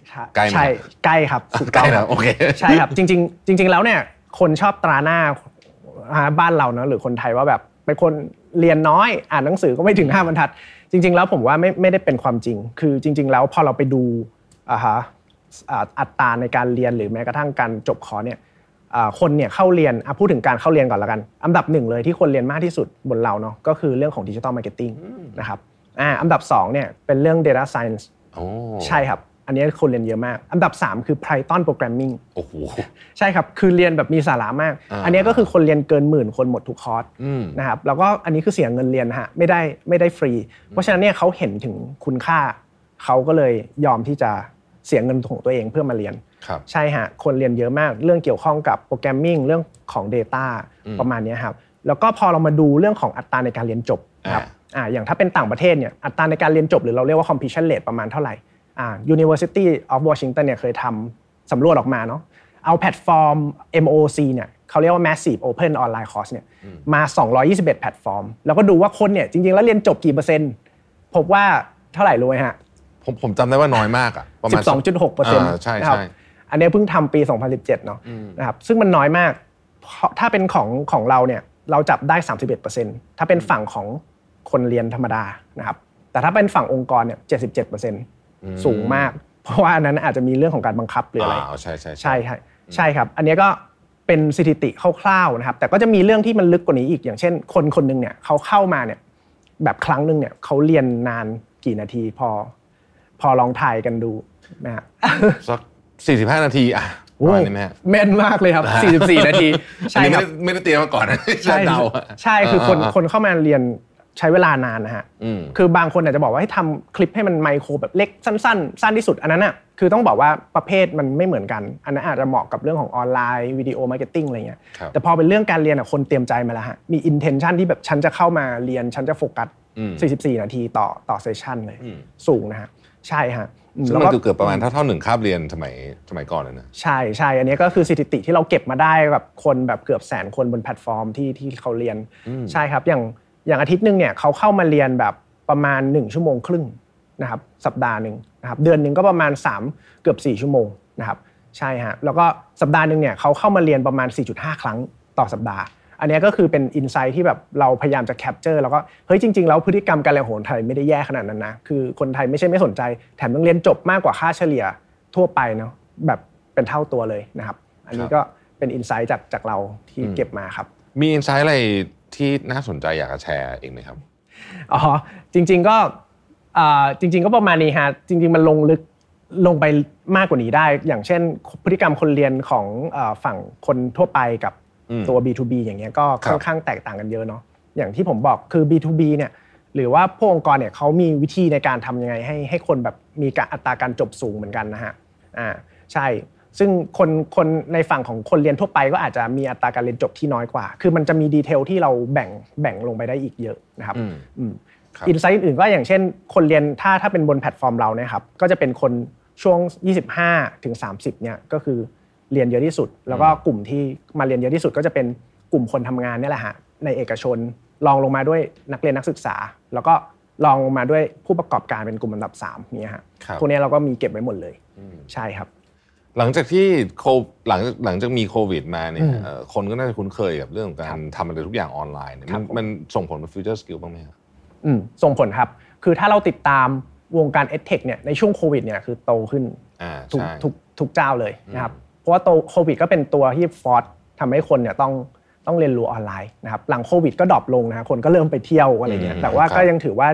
ใช่ใกล้ไหมใช่ใกล้ครับถูกใกต้ล้องแล้วโอเคใช่ครับจริง ๆ จริง ๆ แล้วเนี่ย คนชอบตราหน้าอ่าบ้านเราเนอะหรือคนไทยว่าแบบเป็นคน เรียนน้อยอ่านหนังสือก็ไม่ถึงห้าบรรทัด จริง ๆ แล้วผมว่าไม่ไม่ได้เป็นความจริง คือจริง ๆ แล้วพอเราไปดูอ่าฮะอ่าอัตราในการเรียนหรือแม้กระทั่งการจบคอร์สเนี่ยอ่าคนเนี่ยเข้าเรียนอะพูดถึงการเข้าเรียนก่อนละกัน อันดับหนึ่งเลยที่คนเรียนมากที่สุดบนเราเนาะก็คือเรื่องของดิจิ t a ลมาร์เก็ตติ้งนะครับอ่าอันดับสองเนี่ยเป็นเรื่อง Data Science โอ้ใช่ครับ อันนี้คนเรียนเยอะมาก อันดับ 3 คือ Python Programming โอ้โหใช่ครับ คือเรียนแบบมีสาระมากอ่าอันนี้ก็คือคนเรียนเกินหมื่นคนหมดทุกคอร์สอืมนะครับแล้วก็อันนี้คือเสียเงินเรียนนะฮะไม่ได้ไม่ได้ฟรี เพราะฉะนั้นเนี่ยเขาเห็นถึงคุณค่า เขาก็เลยยอมที่จะเสียเงินของตัวเองเพื่อมาเรียนครับใช่ฮะคนเรียนเยอะมาก เรื่องเกี่ยวข้องกับ programming เรื่องของ Data ประมาณเนี้ยครับแล้วก็พอเรามาดูเรื่องของอัตราในการเรียนจบนะครับอ่าอย่างถ้าเป็นต่างประเทศเนี่ยอัตราในการเรียนจบหรือเราเรียกว่า completion rate ประมาณเท่าไหร่อ่า University of Washington เนี่ยเคยทำสำรวจออกมาเนาะเอาแพลตฟอร์ม MOOC เนี่ยเขาเรียกว่า massive open online course เนี่ยมา 221 แพลตฟอร์ม แล้วก็ดูว่าคนเนี่ยจริง ๆ แล้วเรียนจบกี่เปอร์เซ็นต์ พบว่าเท่าไหร่รู้ไหมฮะ ผมผมจำได้ว่าน้อยมากอะประมาณ12.6เปอร์เซ็นต์ อ่าใช่นะครับใช่อันนี้เพิ่งทำปี 2017 เนาะนะครับซึ่งมันน้อยมากเพราะถ้าเป็นของของเราเนี่ยเราจับได้ 31%ถ้าเป็นฝั่งของคนเรียนธรรมดานะครับแต่ถ้าเป็นฝั่งองค์กรเนี่ย 77% สูงมาก เพราะว่าอันนั้นอาจจะมีเรื่องของการบังคับหรืออะไรอ่าใช่ใช่ใช่ครับใช่ครับ อันนี้ก็เป็นสถิติคร่าวๆนะครับ แต่ก็จะมีเรื่องที่มันลึกกว่านี้อีกอย่างเช่น คนคนหนึ่งเนี่ยเขาเข้ามาเนี่ยแบบครั้งหนึ่งเนี่ยเขาเรียนนานกี่นาทีพอ พอลองทายกันดูนะฮะสักสี่สิบห้านาทีอะประมาณนี้ไหมฮะแม่นมากเลยครับ 44 นาทีอัใช่นนี้คไม่รับไดไม่ได้เตรียมมาก่อนนะใช่เดาอะใช่คือคนอ่าคนเข้ามาเรียน ใช้เวลานานนะฮะอืมคือบางคนอาจจะบอกว่าให้ทำคลิปให้มันไมโครแบบเล็กสั้น ๆ สั้นที่สุดอันนั้นอะคือต้องบอกว่าประเภทมันไม่เหมือนกัน อันนั้นอาจจะเหมาะกับเรื่องของ online video marketing อะไรเงี้ยครับแต่พอเป็นเรื่องการเรียนอะคนเตรียมใจมาแล้วฮะมี intention ที่แบบฉันจะเข้ามาเรียนฉันจะโฟกัสอืม44 นาทีต่อต่อ session เลยอืมสูงนะฮะใช่ฮะอืมซึ่งแล้วมันก็คือเกือบประมาณเท่าเท่าหนึ่งคาบเรียนสมัยสมัยก่อนเลยนะใช่ใช่อันนี้ก็คือสถิติที่เราเก็บมาได้กับคนแบบเกือบแสนคนบนแพลตฟอร์มที่ที่เขาเรียนใช่ครับอย่าง อย่างอาทิตย์หนึ่งเนี่ยเขาเข้ามาเรียนแบบประมาณ 1 ชั่วโมงครึ่งนะครับสัปดาห์หนึ่งนะครับเดือนหนึ่งก็ประมาณ 3 เกือบ 4 ชั่วโมงนะครับใช่ฮะแล้วก็สัปดาห์หนึ่งเนี่ยเขาเข้ามาเรียนประมาณ 4.5 ครั้งต่อสัปดาห์ อันนี้ก็คือเป็น insight ที่แบบเราพยายามจะ capture แล้วก็เฮ้ยจริง ๆ แล้วพฤติกรรมการเรียนของคนไทยไม่ได้แย่ขนาดนั้นนะคือคนไทยไม่ใช่ไม่สนใจ แถมยังเรียนจบมากกว่าค่าเฉลี่ยทั่วไปเนาะแบบเป็นเท่าตัวเลยนะครับ อันนี้ก็เป็น insight จากจากเราที่เก็บมาครับมี insight อะไร ที่น่าสนใจอยากจะแชร์อีกไหมครับอ๋อจริง ๆก็อ่าจริง ๆ ก็ประมาณนี้ฮะจริง ๆ มันลงลึกลงไปมากกว่านี้ได้ อย่างเช่น พฤติกรรมคนเรียนของเอ่อฝั่งคนทั่วไปกับอืมตัว B2B อย่างเงี้ยก็ครับค่อนข้างแตกต่างกันเยอะเนาะอย่างที่ผมบอกคือ B2B เนี่ยหรือว่าพวกองค์กรเนี่ยเขามีวิธีในการทำยังไงให้ให้คนแบบมีการอัตราการจบสูงเหมือนกันนะฮะอ่าใช่ ซึ่งคนคนในฝั่งของคนเรียนทั่วไปก็อาจจะมีอัตราการเรียนจบที่น้อยกว่า คือมันจะมี detail ที่เราแบ่งแบ่งลงไปได้อีกเยอะนะครับอืมอืมครับ insight อื่นๆก็อย่างเช่น คนเรียนถ้าถ้าเป็นบนแพลตฟอร์มเราเนี่ยครับก็จะเป็นคนช่วง 25ถึง30เนี่ยก็คือเรียนเยอะที่สุด แล้วก็กลุ่มที่มาเรียนเยอะที่สุดก็จะเป็นกลุ่มคนทำงานเนี่ยแหละฮะในเอกชนรองลงมาด้วยนักเรียนนักศึกษา แล้วก็รองลงมาด้วยผู้ประกอบการเป็นกลุ่มอันดับ3เนี่ยฮะครับพวกนี้เราก็มีเก็บไว้หมดเลยใช่ครับ หลังจากที่โคหลังหลังจากมีโควิดมาเนี่ยอืมเอ่อคนก็น่าจะคุ้นเคยกับเรื่องของการทำอะไรทุกอย่างออนไลน์เนี่ยครับนผมมันส่งผลกับ FutureSkill บ้างไหมครับอืมส่งผลครับ คือถ้าเราติดตามวงการ e d t e c h เนี่ยในช่วงโควิดเนี่ยคือโตขึ้นอ่าทุกใช่ทุกทุกเจ้าเลยนะครับเพราะว่าตัวโควิดก็เป็นตัวที่ force ทำให้คนเนี่ยต้องต้องเรียนรู้ออนไลน์นะครับหลังโควิดก็ drop ลงนะคนก็เริ่มไปเที่ยวอะไรเงี้ยอืมแต่ว่าครับก็ยังถือว่า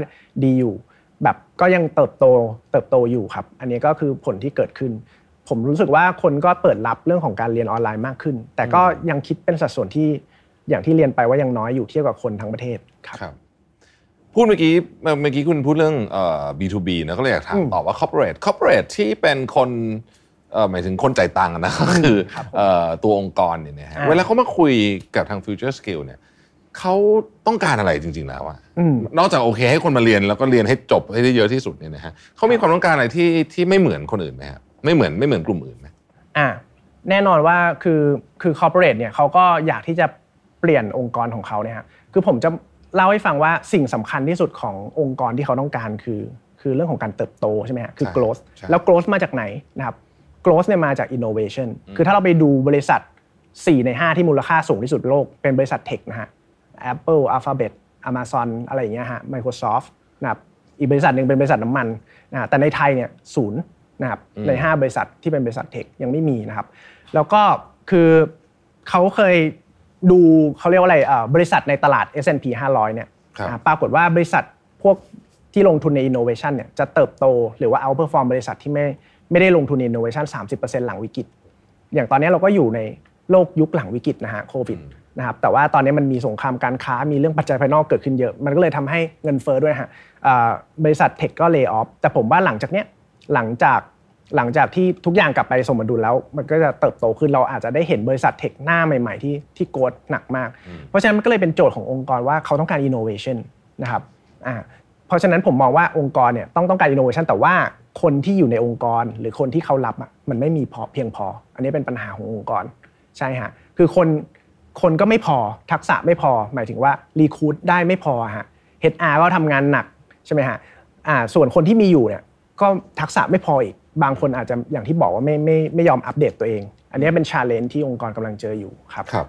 ดีอยู่ แบบก็ยังเติบโตเติบโตอยู่ครับ อันนี้ก็คือผลที่เกิดขึ้น ผมรู้สึกว่าคนก็เปิดรับเรื่องของการเรียนออนไลน์มากขึ้น แต่ก็ยังคิดเป็นสัดส่วนที่อย่างที่เรียนไปว่ายังน้อยอยู่เทียบกับคนทั้งประเทศครับครับพูดเมื่อกี้เมื่อเมื่อกี้คุณพูดเรื่องเอ่อ B2B นะก็เลยอยากถามอืมต่อว่า corporate corporate ที่เป็นคนเอ่อหมายถึงคนจ่ายตังค์นะก็คือครับผมเอ่อตัวองค์กรเนี่ยนะฮะอ่าเวลาเขามาคุยกับทาง Future Skill เนี่ยเขาต้องการอะไรจริง ๆ แล้วอะอืมนอกจากโอเคให้คนมาเรียนแล้วก็เรียนให้จบให้ได้เยอะที่สุดเนี่ยนะฮะเขามีความต้องการอะไรที่ที่ไม่เหมือนคนอื่นไหมครับ ไม่เหมือนไม่เหมือนกลุ่มอื่นไหมอ่าแน่นอนว่าคือคือ corporate เนี่ยเขาก็อยากที่จะเปลี่ยนองค์กรของเขาเนี่ยฮะคือผมจะเล่าให้ฟังว่าสิ่งสำคัญที่สุดขององค์กรที่เขาต้องการคือ คือเรื่องของการเติบโตใช่ไหมฮะคือใช่ growth ใช่แล้ว growth มาจากไหนนะครับ growth เนี่ยมาจาก innovation คือถ้าเราไปดูบริษัท 4 ใน 5 ที่มูลค่าสูงที่สุดโลก เป็นบริษัท tech นะฮะ Apple Alphabet Amazon อะไรอย่างเงี้ยฮะ Microsoft นะครับอีกบริษัทหนึ่งเป็นบริษัทน้ำมันนะฮะแต่ในไทยเนี่ยศูนย์ นะครับใน 5 บริษัทที่เป็นบริษัทเทคยังไม่มีนะครับ แล้วก็คือเขาเคยดูเขาเรียกว่าอะไรอ่าบริษัทในตลาด S&P 500 เนี่ยครับอ่าปรากฏว่าบริษัทพวกที่ลงทุนใน innovation เนี่ยจะเติบโตหรือว่า outperform บริษัทที่ไม่ไม่ได้ลงทุนใน innovation 30%หลังวิกฤต อย่างตอนนี้เราก็อยู่ในโลกยุคหลังวิกฤตนะฮะโควิดนะครับแต่ว่าตอนนี้มันมีสงครามการค้ามีเรื่องปัจจัยภายนอกเกิดขึ้นเยอะ มันก็เลยทำให้เงินเฟ้อด้วยฮะอ่าบริษัทเทคก็เลิกออฟแต่ผมว่าหลังจากเนี้ย หลังจากหลังจากที่ทุกอย่างกลับไปสมดุลแล้ว มันก็จะเติบโตขึ้นเราอาจจะได้เห็นบริษัทเทคหน้าใหม่ ๆ ที่ที่โกรธหนักมาก เพราะฉะนั้นมันก็เลยเป็นโจทย์ขององค์กรว่าเขาต้องการ innovation นะครับอ่าเพราะฉะนั้นผมมองว่าองค์กรเนี่ยต้องต้องการ innovation แต่ว่าคนที่อยู่ในองค์กร หรือคนที่เขารับอะมันไม่มีพอเพียงพอ อันนี้เป็นปัญหาขององค์กรใช่ฮะคือคนคนก็ไม่พอทักษะไม่พอ หมายถึงว่า recruit ได้ไม่พอฮะ HR ก็ทำงานหนักใช่ไหมฮะอ่าส่วนคนที่มีอยู่เนี่ย ก็ทักษะไม่พออีก บางคนอาจจะอย่างที่บอกว่าไม่ไม่ไม่ยอมอัปเดตตัวเอง อันนี้เป็น challenge ที่องค์กรกำลังเจออยู่ครับครับ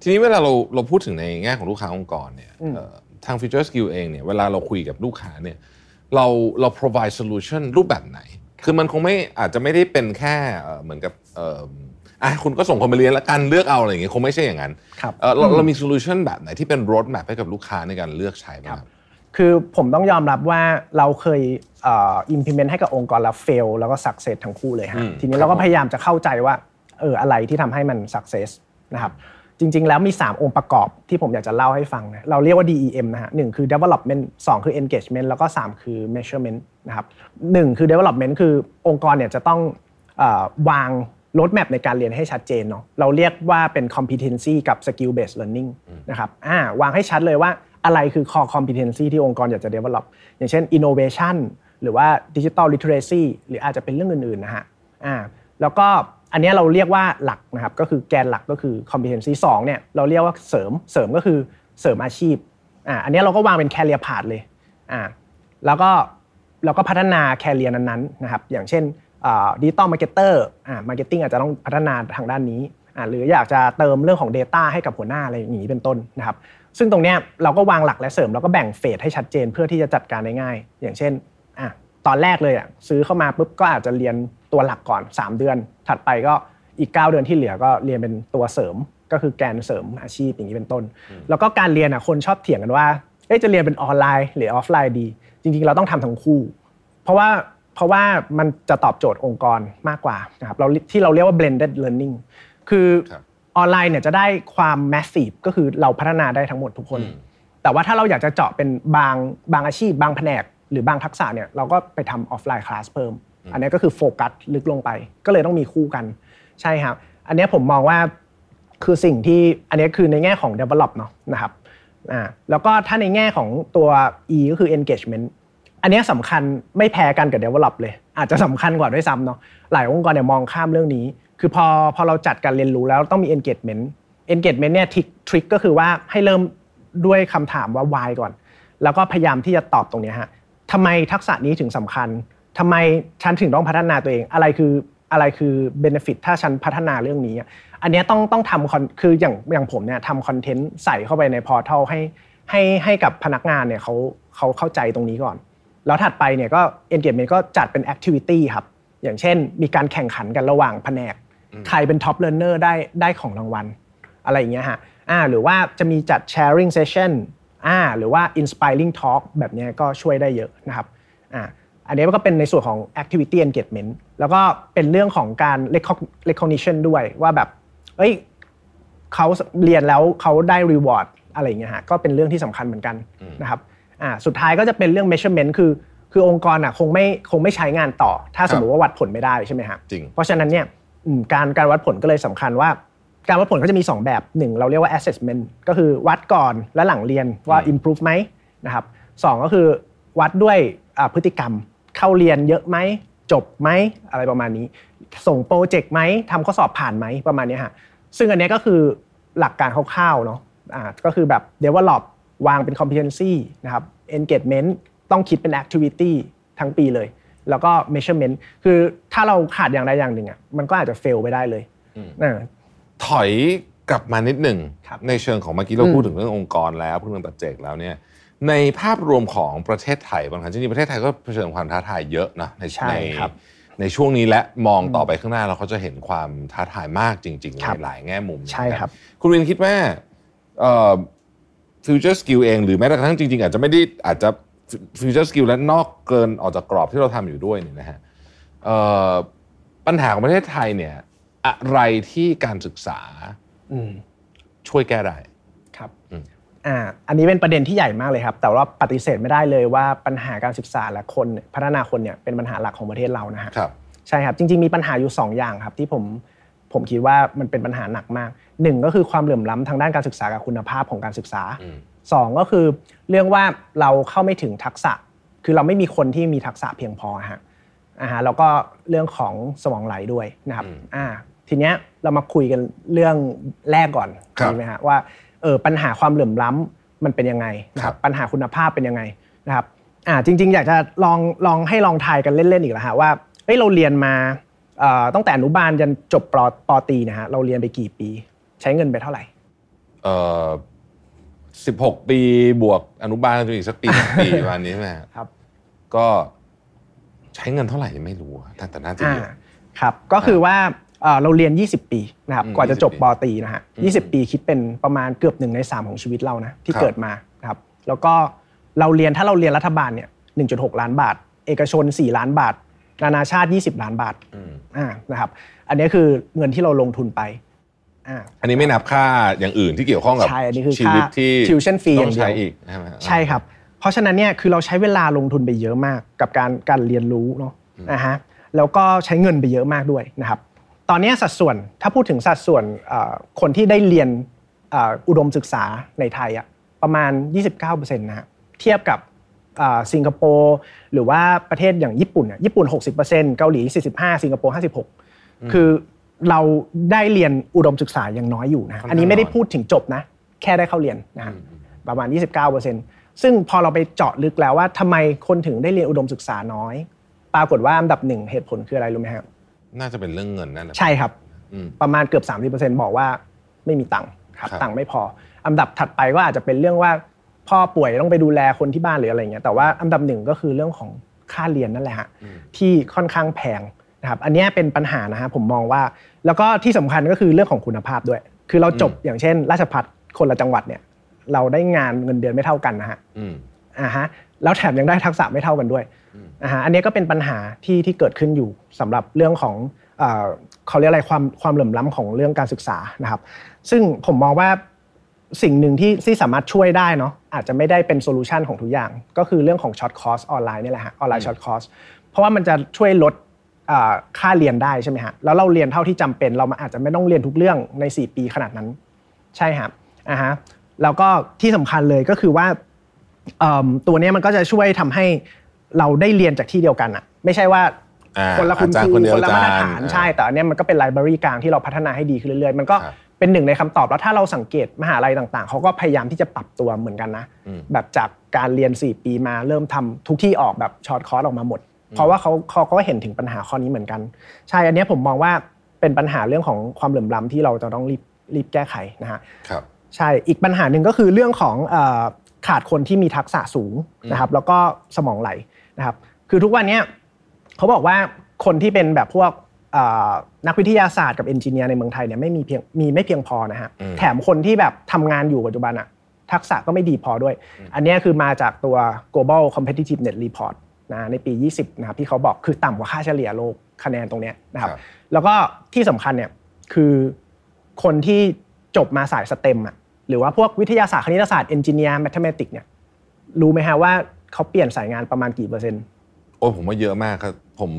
ทีนี้เวลาเราเราพูดถึงในแง่ของลูกค้าองค์กรเนี่ยเอ่อทาง Future Skill เองเนี่ยเวลาเราคุยกับลูกค้าเนี่ยเราเรา provide solution รูปแบบไหน คือมันคงไม่อาจจะไม่ได้เป็นแค่เอ่อเหมือนกับเอ่ออะคุณก็ส่งคนมาเรียนแล้วกันเลือกเอาอะไรอย่างเงี้ยคงไม่ใช่อย่างนั้นครับเอ่อเราเรามี solution แบบไหนที่เป็น road map ให้กับลูกค้าในการเลือกใช้บ้าง ครับคือผมต้องยอมรับว่าเราเคยเอ่อ implement ให้กับองค์กรแล้ว fail แล้วก็ success ทั้งคู่เลยฮะอืมทีนี้ครับเราก็ผมพยายามจะเข้าใจว่าเอออะไรที่ทำให้มัน success นะครับจริง ๆ แล้วมี 3 องค์ประกอบที่ผมอยากจะเล่าให้ฟังนะเราเรียกว่า DEM นะฮะหนึ่งคือ development 2 คือ engagement แล้วก็ 3 คือ measurement นะครับหนึ่งคือ development คือองค์กรเนี่ยจะต้องเอ่อวาง roadmap ในการเรียนให้ชัดเจนเนาะเราเรียกว่าเป็น competency กับ skill based learning นะครับอ่าวางให้ชัดเลยว่า อะไรคือ core competency ที่องค์กรอยากจะ develop อย่างเช่น innovation หรือว่า digital literacy หรืออาจจะเป็นเรื่องอื่นๆนะฮะอ่าแล้วก็อันนี้เราเรียกว่าหลักนะครับก็คือแกนหลักก็คือ competency สองเนี่ยเราเรียกว่าเสริมเสริมก็คือเสริมอาชีพอ่าอันนี้เราก็วางเป็น career path เลยอ่าแล้วก็เราก็พัฒนา career นั้นๆนะครับอย่างเช่น digital marketer marketing อาจจะต้องพัฒนาทางด้านนี้อ่าหรืออยากจะเติมเรื่องของ Data ให้กับหัวหน้าอะไรอย่างนี้เป็นต้นนะครับ ซึ่งตรงเนี้ยเราก็วางหลักและเสริมแล้วก็แบ่ง phase ให้ชัดเจนเพื่อที่จะจัดการได้ง่าย อย่างเช่นอะตอนแรกเลยอะซื้อเข้ามาปุ๊บก็อาจจะเรียนตัวหลักก่อน 3 เดือน ถัดไปก็อีก 9 เดือนที่เหลือก็เรียนเป็นตัวเสริมก็คือแกนเสริมอาชีพอย่างนี้เป็นต้น แล้วก็การเรียนอะคนชอบเถียงกันว่าเอ๊ะจะเรียนเป็นออนไลน์หรือออฟไลน์ดี จริงๆ เราต้องทำทั้งคู่ เพราะว่าเพราะว่ามันจะตอบโจทย์องค์กรมากกว่านะครับเราที่เราเรียกว่า blended learning คือครับ ออนไลน์เนี่ยจะได้ความ massive ก็คือเราพัฒนาได้ทั้งหมดทุกคน แต่ว่าถ้าเราอยากจะเจาะเป็นบางบางอาชีพ บางแผนก หรือบางทักษะเนี่ยเราก็ไปทำ offline class เพิ่ม อันนี้ก็คือโฟกัสลึกลงไป ก็เลยต้องมีคู่กันใช่ครับอันนี้ผมมองว่าคือสิ่งที่อันนี้คือในแง่ของ develop เนาะนะครับอ่าแล้วก็ถ้าในแง่ของตัว E ก็คือ engagement อันเนี้ยสำคัญไม่แพ้กันกับ develop เลย อาจจะสำคัญกว่าด้วยซ้ำเนาะหลายองค์กรเนี่ยมองข้ามเรื่องนี้ คือพอพอเราจัดการเรียนรู้แล้วต้องมี engagement engagement เนี่ยทริคทริคก็คือว่าให้เริ่มด้วยคำถามว่า why ก่อน แล้วก็พยายามที่จะตอบตรงนี้ฮะทำไมทักษะนี้ถึงสำคัญทำไมฉันถึงต้องพัฒนาตัวเอง อะไรคืออะไรคือ benefit ถ้าฉันพัฒนาเรื่องนี้ อันนี้ต้องต้องทำ con- คืออย่างอย่างผมเนี่ยทำคอนเทนต์ใส่เข้าไปในพอร์ทัลให้ให้ให้กับพนักงานเนี่ยเขาเขาเข้าใจตรงนี้ก่อน แล้วถัดไปเนี่ยก็ engagement ก็จัดเป็น activity ครับ อย่างเช่น มีการแข่งขันกันระหว่างแผนก ใครเป็น top learner ได้ได้ของรางวัล อะไรอย่างเงี้ยฮะอ่าหรือว่าจะมีจัด sharing session อ่าหรือว่า inspiring talk แบบเนี้ยก็ช่วยได้เยอะนะครับอ่าอันนี้ก็เป็นในส่วนของ activity engagement แล้วก็เป็นเรื่องของการ recog- recognition ด้วยว่าแบบเอ้ยเขาเรียนแล้วเขาได้ reward อะไรอย่างเงี้ยฮะก็เป็นเรื่องที่สำคัญเหมือนกันนะครับอ่าสุดท้ายก็จะเป็นเรื่อง measurement คือคือองค์กรอะคงไม่คงไม่ใช้งานต่อ ถ้าสมมติว่าวัดผลไม่ได้ใช่ไหมฮะจริงเพราะฉะนั้นเนี่ยอืม การการวัดผลก็เลยสำคัญว่า การวัดผลก็จะมี 2 แบบหนึ่งเราเรียกว่า assessment ก็คือวัดก่อนและหลังเรียนว่า improve ไหมนะครับสองก็คือวัดด้วยอ่าพฤติกรรมเข้าเรียนเยอะไหมจบไหมอะไรประมาณนี้ ส่งโปรเจกต์ไหมทำข้อสอบผ่านไหมประมาณเนี้ยฮะซึ่งอันเนี้ยก็คือหลักการคร่าวๆเนาะอ่าก็คือแบบ develop วางเป็น competency นะครับ engagement ต้องคิดเป็น activity ทั้งปีเลย แล้วก็ measurement คือถ้าเราขาดอย่างใดอย่างหนึ่งอะมันก็อาจจะ fail ไปได้เลยเออถอยกลับมานิดหนึ่งครับในเชิงของเมื่อกี้เราพูดถึงเรื่ององค์กรแล้วพูดเรื่องปัจเจกแล้วเนี่ยในภาพรวมของประเทศไทยบางครั้งจริงๆประเทศไทยก็เผชิญความท้าทายเยอะนะในใช่ในครับในช่วงนี้และมองต่อไปข้างหน้าเราก็จะเห็นความท้าทายมากจริงๆครับในหลายแง่มุมใช่ครับ คุณวินคิดว่า FutureSkill เอง หรือแม้แต่กระทั่งจริง ๆ อาจจะไม่ได้อาจจะ FutureSkill และนอกเกินออกจากกรอบที่เราทำอยู่ด้วยเนี่ยนะฮะเอ่อปัญหาของประเทศไทยเนี่ยอะไรที่การศึกษาอืมช่วยแก้ได้ครับอืมอ่าอันนี้เป็นประเด็นที่ใหญ่มากเลยครับ แต่ว่าปฏิเสธไม่ได้เลยว่าปัญหาการศึกษาและคนพัฒนาคนเนี่ยเป็นปัญหาหลักของประเทศเรานะฮะครับใช่ครับจริง ๆมีปัญหาอยู่ 2 อย่างครับ ที่ผมผมคิดว่ามันเป็นปัญหาหนักมากหนึ่งก็คือความเหลื่อมล้ำทางด้านการศึกษากับคุณภาพของการศึกษา อืมสองก็คือเรื่องว่าเราเข้าไม่ถึงทักษะ คือเราไม่มีคนที่มีทักษะเพียงพอฮะอ่าฮะแล้วก็เรื่องของสมองไหลด้วยนะครับอืมอ่าทีเนี้ยเรามาคุยกันเรื่องแรกก่อนครับดีไหมฮะว่าเออปัญหาความเหลื่อมล้ำมันเป็นยังไงนะคครัรับบปัญหาคุณภาพเป็นยังไงนะครับอ่าจริง ๆ อยากจะลองลองให้ลองทายกันเล่นๆอีกแล้วฮะว่าเอ้ยเราเรียนมาเอ่อตั้งแต่อนุบาลจนจบปอปอตรีนะฮะเราเรียนไปกี่ปี ใช้เงินไปเท่าไหร่เอ่อ สิบหกปีบวกอนุบาลจนอีกสักปีสองปีประมาณนี้ใช่ไหมฮะครับ ก็ใช้เงินเท่าไหร่ไม่รู้อะแต่แต่น่าจะอ่าเยอะครับก็คือว่าเอ่อเราเรียน 20 ปีนะครับอืมกว่าจะจบ20ปอตรีนะฮะอืม20 ปีคิดเป็นประมาณเกือบหนึ่งใน 3 ของชีวิตเรานะที่ครับเกิดมานะครับแล้วก็เราเรียนถ้าเราเรียนรัฐบาลเนี่ย1.6 ล้านบาท เอกชน 4 ล้านบาทนานาชาติ 20 ล้านบาทอืมอ่านะครับอันนี้คือเงินที่เราลงทุนไป อ่าอันนี้ไม่นับค่าอย่างอื่นที่เกี่ยวข้องกับใช่อันนี้คือชีวิตค่าที่ tuition fee ต้องใช้อย่างเดียวอีกใช่ไหมใช่ครับ เพราะฉะนั้นเนี่ยคือเราใช้เวลาลงทุนไปเยอะมากกับการการเรียนรู้เนาะนะฮะแล้วก็ใช้เงินไปเยอะมากด้วยนะครับ ตอนนี้สัดส่วนถ้าพูดถึงสัดส่วนเอ่อคนที่ได้เรียนเอ่ออุดมศึกษาในไทยอะประมาณ 29%นะฮะเทียบกับเอ่อสิงคโปร์หรือว่าประเทศอย่างญี่ปุ่นอะญี่ปุ่น 60%เกาหลี 45 สิงคโปร์ 56 คือ เราได้เรียนอุดมศึกษาอย่างน้อยอยู่นะอันนี้ไม่ได้พูดถึงจบนะ แค่ได้เข้าเรียนนะฮะประมาณ 29%ซึ่งพอเราไปเจาะลึกแล้วว่าทำไมคนถึงได้เรียนอุดมศึกษาน้อย ปรากฏว่าอันดับหนึ่งเหตุผลคืออะไรรู้ไหมครับน่าจะเป็นเรื่องเงินนั่นแหละใช่ครับอืมประมาณเกือบ 30%บอกว่าไม่มีตังค์ครับครับตังค์ไม่พอ อันดับถัดไปก็อาจจะเป็นเรื่องว่าพ่อป่วยต้องไปดูแลคนที่บ้านหรืออะไรเงี้ยแต่ว่าอันดับหนึ่งก็คือเรื่องของค่าเรียนนั่นแหละฮะที่ค่อนข้างแพง นะครับอันเนี้ยเป็นปัญหานะฮะผมมองว่า แล้วก็ที่สำคัญก็คือเรื่องของคุณภาพด้วย คือเราจบอย่างเช่น ราชพัฒคนละจังหวัดเนี่ย เราได้งานเงินเดือนไม่เท่ากันนะฮะอืมอ่าฮะแล้วแถมยังได้ทักษะไม่เท่ากันด้วยอ่าฮะอันนี้ก็เป็นปัญหาที่ที่เกิดขึ้นอยู่สำหรับเรื่องของเอ่อเขาเรียกอะไรความความเหลื่อมล้ำของเรื่องการศึกษานะครับ ซึ่งผมมองว่าสิ่งหนึ่งที่ที่สามารถช่วยได้เนาะอาจจะไม่ได้เป็น solution ของทุกอย่าง ก็คือเรื่องของ short course online นี่แหละฮะ online short course เพราะว่ามันจะช่วยลดอ่า ค่าเรียนได้ใช่ไหมฮะแล้วเราเรียนเท่าที่จำเป็น เราอาจจะไม่ต้องเรียนทุกเรื่องใน 4 ปีขนาดนั้น ใช่ครับอ่าฮะแล้วก็ที่สำคัญเลยก็คือว่าเอิ่มตัวเนี้ยมันก็จะช่วยทำให้เราได้เรียนจากที่เดียวกันอะไม่ใช่ว่าอ่าคนละคุณอาจารคย์รูคนเดียวคนละมาตรอาจารย์ฐานอ่าใช่แต่อันเนี้ยมันก็เป็น library กลางที่เราพัฒนาให้ดีขึ้นเรื่อยๆ มันก็ครับเป็นหนึ่งในคำตอบแล้วถ้าเราสังเกตมหาลัยต่าง ๆเขาก็พยายามที่จะปรับตัวเหมือนกันนะอืมแบบจากการเรียน 4 ปีมาเริ่มทำทุกที่ออกแบบ short course ออกมาหมด เพราะว่าเขาเขาก็เห็นถึงปัญหาข้อนี้เหมือนกัน ใช่อันเนี้ยผมมองว่าเป็นปัญหาเรื่องของความเหลื่อมล้ำที่เราจะต้องรีบรีบแก้ไขนะฮะครับใช่อีกปัญหาหนึ่งก็คือเรื่องของเออขาดคนที่มีทักษะสูงนะครับ แล้วก็สมองไหลนะครับ คือทุกวันเนี้ยเขาบอกว่าคนที่เป็นแบบพวกเอ่อนักวิทยาศาสตร์กับเอนจิเนียร์ในเมืองไทยเนี่ยไม่มีเพียงมีไม่เพียงพอนะฮะอืมแถมคนที่แบบทำงานอยู่ปัจจุบันอะทักษะก็ไม่ดีพอด้วย อันเนี้ยคือมาจากตัว global competitiveness report นะในปี 20นะครับที่เขาบอกคือต่ำกว่าค่าเฉลี่ยโลกคะแนนตรงเนี้ยนะครับครับ แล้วก็ที่สำคัญเนี่ยคือคนที่จบมาสายสเต็มอะหรือว่าพวกวิทยาศาสตร์คณิตศาสตร์ engineer mathematic เนี่ยรู้ไหมฮะว่าเขาเปลี่ยนสายงานประมาณกี่เปอร์เซ็นต์โอ้ยผมว่าเยอะมากครับผม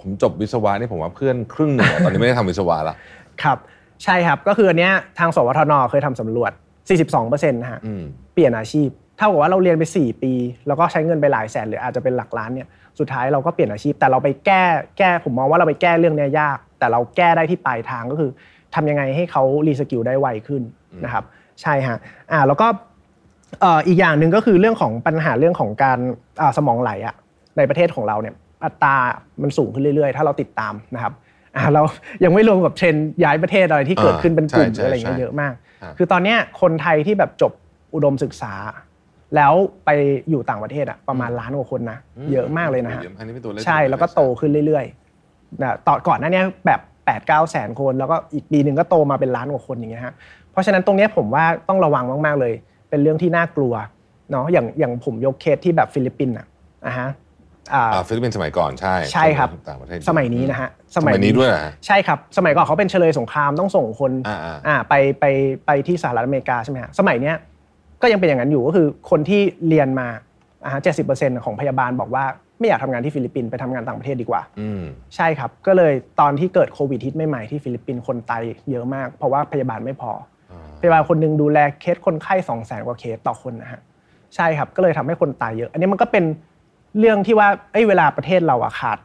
ผมจบวิศวะนี่ผมว่าเพื่อนครึ่งหนึ่งอะตอนนี้ไม่ได้ทำวิศวะละครับ ใช่ครับก็คืออันเนี้ยทางสวทนเคยทำสำรวจ 42%นะฮะอืมเปลี่ยนอาชีพ เท่ากับว่าเราเรียนไป 4 ปี แล้วก็ใช้เงินไปหลายแสนหรืออาจจะเป็นหลักล้านเนี่ยสุดท้ายเราก็เปลี่ยนอาชีพ แต่เราไปแก้แก้ผมมองว่าเราไปแก้เรื่องเนี้ยยาก แต่เราแก้ได้ที่ปลายทางก็คือทำยังไงให้เขา reskill ได้ไวขึ้นนะครับใช่ฮะอ่าแล้วก็เอ่ออีกอย่างหนึ่งก็คือเรื่องของปัญหาเรื่องของการอ่าสมองไหลอะในประเทศของเราเนี่ยอัตรามันสูงขึ้นเรื่อยๆ ถ้าเราติดตามนะครับอ่าเรายังไม่รวมกับเทรนด์ย้ายประเทศอะไรที่เกิดขึ้นเป็นกลุ่มใช่อะไรอย่างเงี้ยใช่เยอะมากครับคือตอนเนี้ยคนไทยที่แบบจบอุดมศึกษา แล้วไปอยู่ต่างประเทศอะประมาณล้านกว่าคนนะเยอะมากเลยนะฮะเยออันนี้เป็นตัวเลขใช่แล้วก็โตขึ้นเรื่อยๆนะต่อก่อนหน้าเนี้ยแบบแปดเก้าแสนคนแล้วก็อีกปีหนึ่งก็โตมาเป็นล้านกว่าคนอย่างเงี้ยฮะเพราะฉะนั้นตรงเนี้ยผมว่าต้องระวังมากๆเลย เป็นเรื่องที่น่ากลัวเนาะอย่างอย่างผมยกเคสที่แบบฟิลิปปินส์อะอะฮะอ่าอ่าฟิลิปปินส์สมัยก่อนใช่ ใช่ครับต่างประเทศสมัยนี้นะฮะสมัยนี้ด้วยเหรอฮะใช่ครับ สมัยก่อนเขาเป็นเชลยสงครามต้องส่งคนอ่าอ่าอ่าไปไปไปที่สหรัฐอเมริกาใช่ไหมฮะสมัยเนี้ย ก็ยังเป็นอย่างนั้นอยู่ก็คือคนที่เรียนมาอ่าเจ็ดสิบเปอร์เซ็นต์ของพยาบาลบอกว่าไม่อยากทำงานที่ฟิลิปปินส์ไปทำงานต่างประเทศดีกว่าอืมใช่ครับ ก็เลยตอนที่เกิดโควิดฮิตใหม่ๆที่ฟิลิปปินส์คนตายเยอะมาก เพราะว่าพยาบาลไม่พอ พยาบาลคนหนึ่งดูแลเคสคนไข้สองแสนกว่าเคสต่อคนนะฮะใช่ครับก็เลยทำให้คนตายเยอะ อันนี้มันก็เป็นเรื่องที่ว่าเอ้ยเวลาประเทศเราอะขาด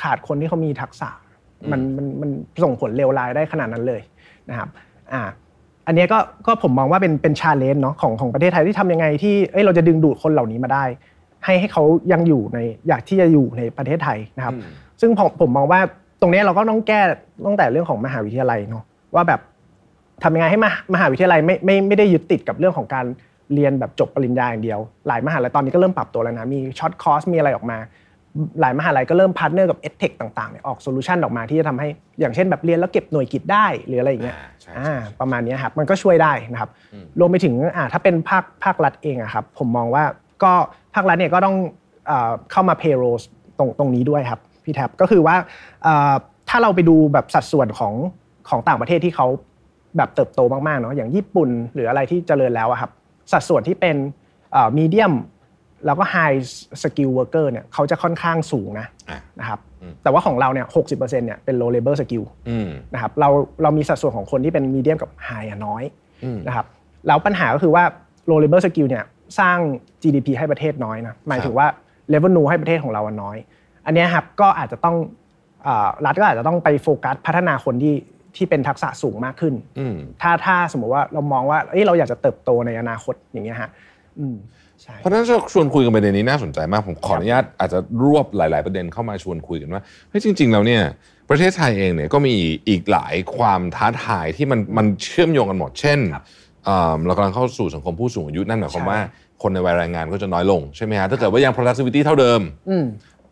ขาดคนที่เขามีทักษะมันมันมันส่งผลเลวร้ายได้ขนาดนั้นเลยนะครับอ่า อันเนี้ยก็ก็ผมมองว่าเป็นเป็น challenge เนาะของของประเทศไทยที่ทำยังไงที่เอ้ยเราจะดึงดูดคนเหล่านี้มาได้ ให้ให้เขายังอยู่ในอยากที่จะอยู่ในประเทศไทยนะครับ ซึ่งผมผมมองว่าตรงเนี้ยเราก็ต้องแก้ตั้งแต่เรื่องของมหาวิทยาลัยเนาะว่าแบบทำยังไงให้มหามหาวิทยาลัยไม่ไม่ไม่ได้ยึดติดกับเรื่องของการเรียนแบบจบปริญญาอย่างเดียว หลายมหาลัยตอนนี้ก็เริ่มปรับตัวแล้วนะมี short course มีอะไรออกมา หลายมหาลัยก็เริ่ม partner กับเอ t เทคต่างๆเนี่ยออก solution ออกมาที่จะทำให้อย่างเช่นแบบเรียนแล้วเก็บหน่วยกิจได้หรืออะไรอย่างเงี้ยอ่าใช่อ่าใช่ใช่ประมาณเนี้ยครับมันก็ช่วยได้นะครับรวมไปถึงอ่าถ้าเป็นภาคภาครัฐเองอะครับผมมองว่าก็ภาครัฐเนี่ยก็ต้องอ่าเข้ามา payroll ตรงตรงนี้ด้วยครับพี่แท็บก็คือว่าอ่าถ้าเราไปดูแบบสัดส่วนของของต่างประเทศที่เขาแบบเติบโตมากๆเนาะอย่างญี่ปุ่นหรืออะไรที่เจริญแล้วอะครับสัดส่วนที่เป็นมีเดียม แล้วก็ high skill worker เนี่ยเขาจะค่อนข้างสูงนะอะนะครับแต่ว่าของเราเนี่ยหกสิบเปอร์เซ็นต์เนี่ยเป็น low labor skill อืมนะครับเราเรามีสัดส่วนของคนที่เป็นมีเดียมกับไฮอะน้อยอืมนะครับแล้วปัญหาก็คือว่า low labor skill เนี่ยสร้าง GDP ให้ประเทศน้อยนะหมายถึงว่า revenue ให้ประเทศของเราอะน้อย อันเนี้ยครับก็อาจจะต้องอ่ารัฐก็อาจจะต้องไปโฟกัสพัฒนาคนที่ที่เป็นทักษะสูงมากขึ้นอืมถ้าถ้าสมมติว่าเรามองว่าเอ้ยเราอยากจะเติบโตในอนาคตอย่างเงี้ยฮะอืมใช่ เพราะฉะนั้นจะชวนคุยกันประเด็นนี้น่าสนใจมาก ผมขออนุญาตอาจจะรวบหลาย ๆ ประเด็นเข้ามาชวนคุยกันว่าเฮ้ยจริง ๆ แล้วเนี่ยประเทศไทยเองเนี่ยก็มีอีกหลายความท้าทายที่มันมันเชื่อมโยงกันหมด เช่นเอ่อเรากำลังเข้าสู่สังคมผู้สูงอายุนั่นหมายความใช่ว่าคนในวัยแรงงานก็จะน้อยลงใช่ไหมฮะถ้าเกิดว่ายัง productivity เท่าเดิมอืม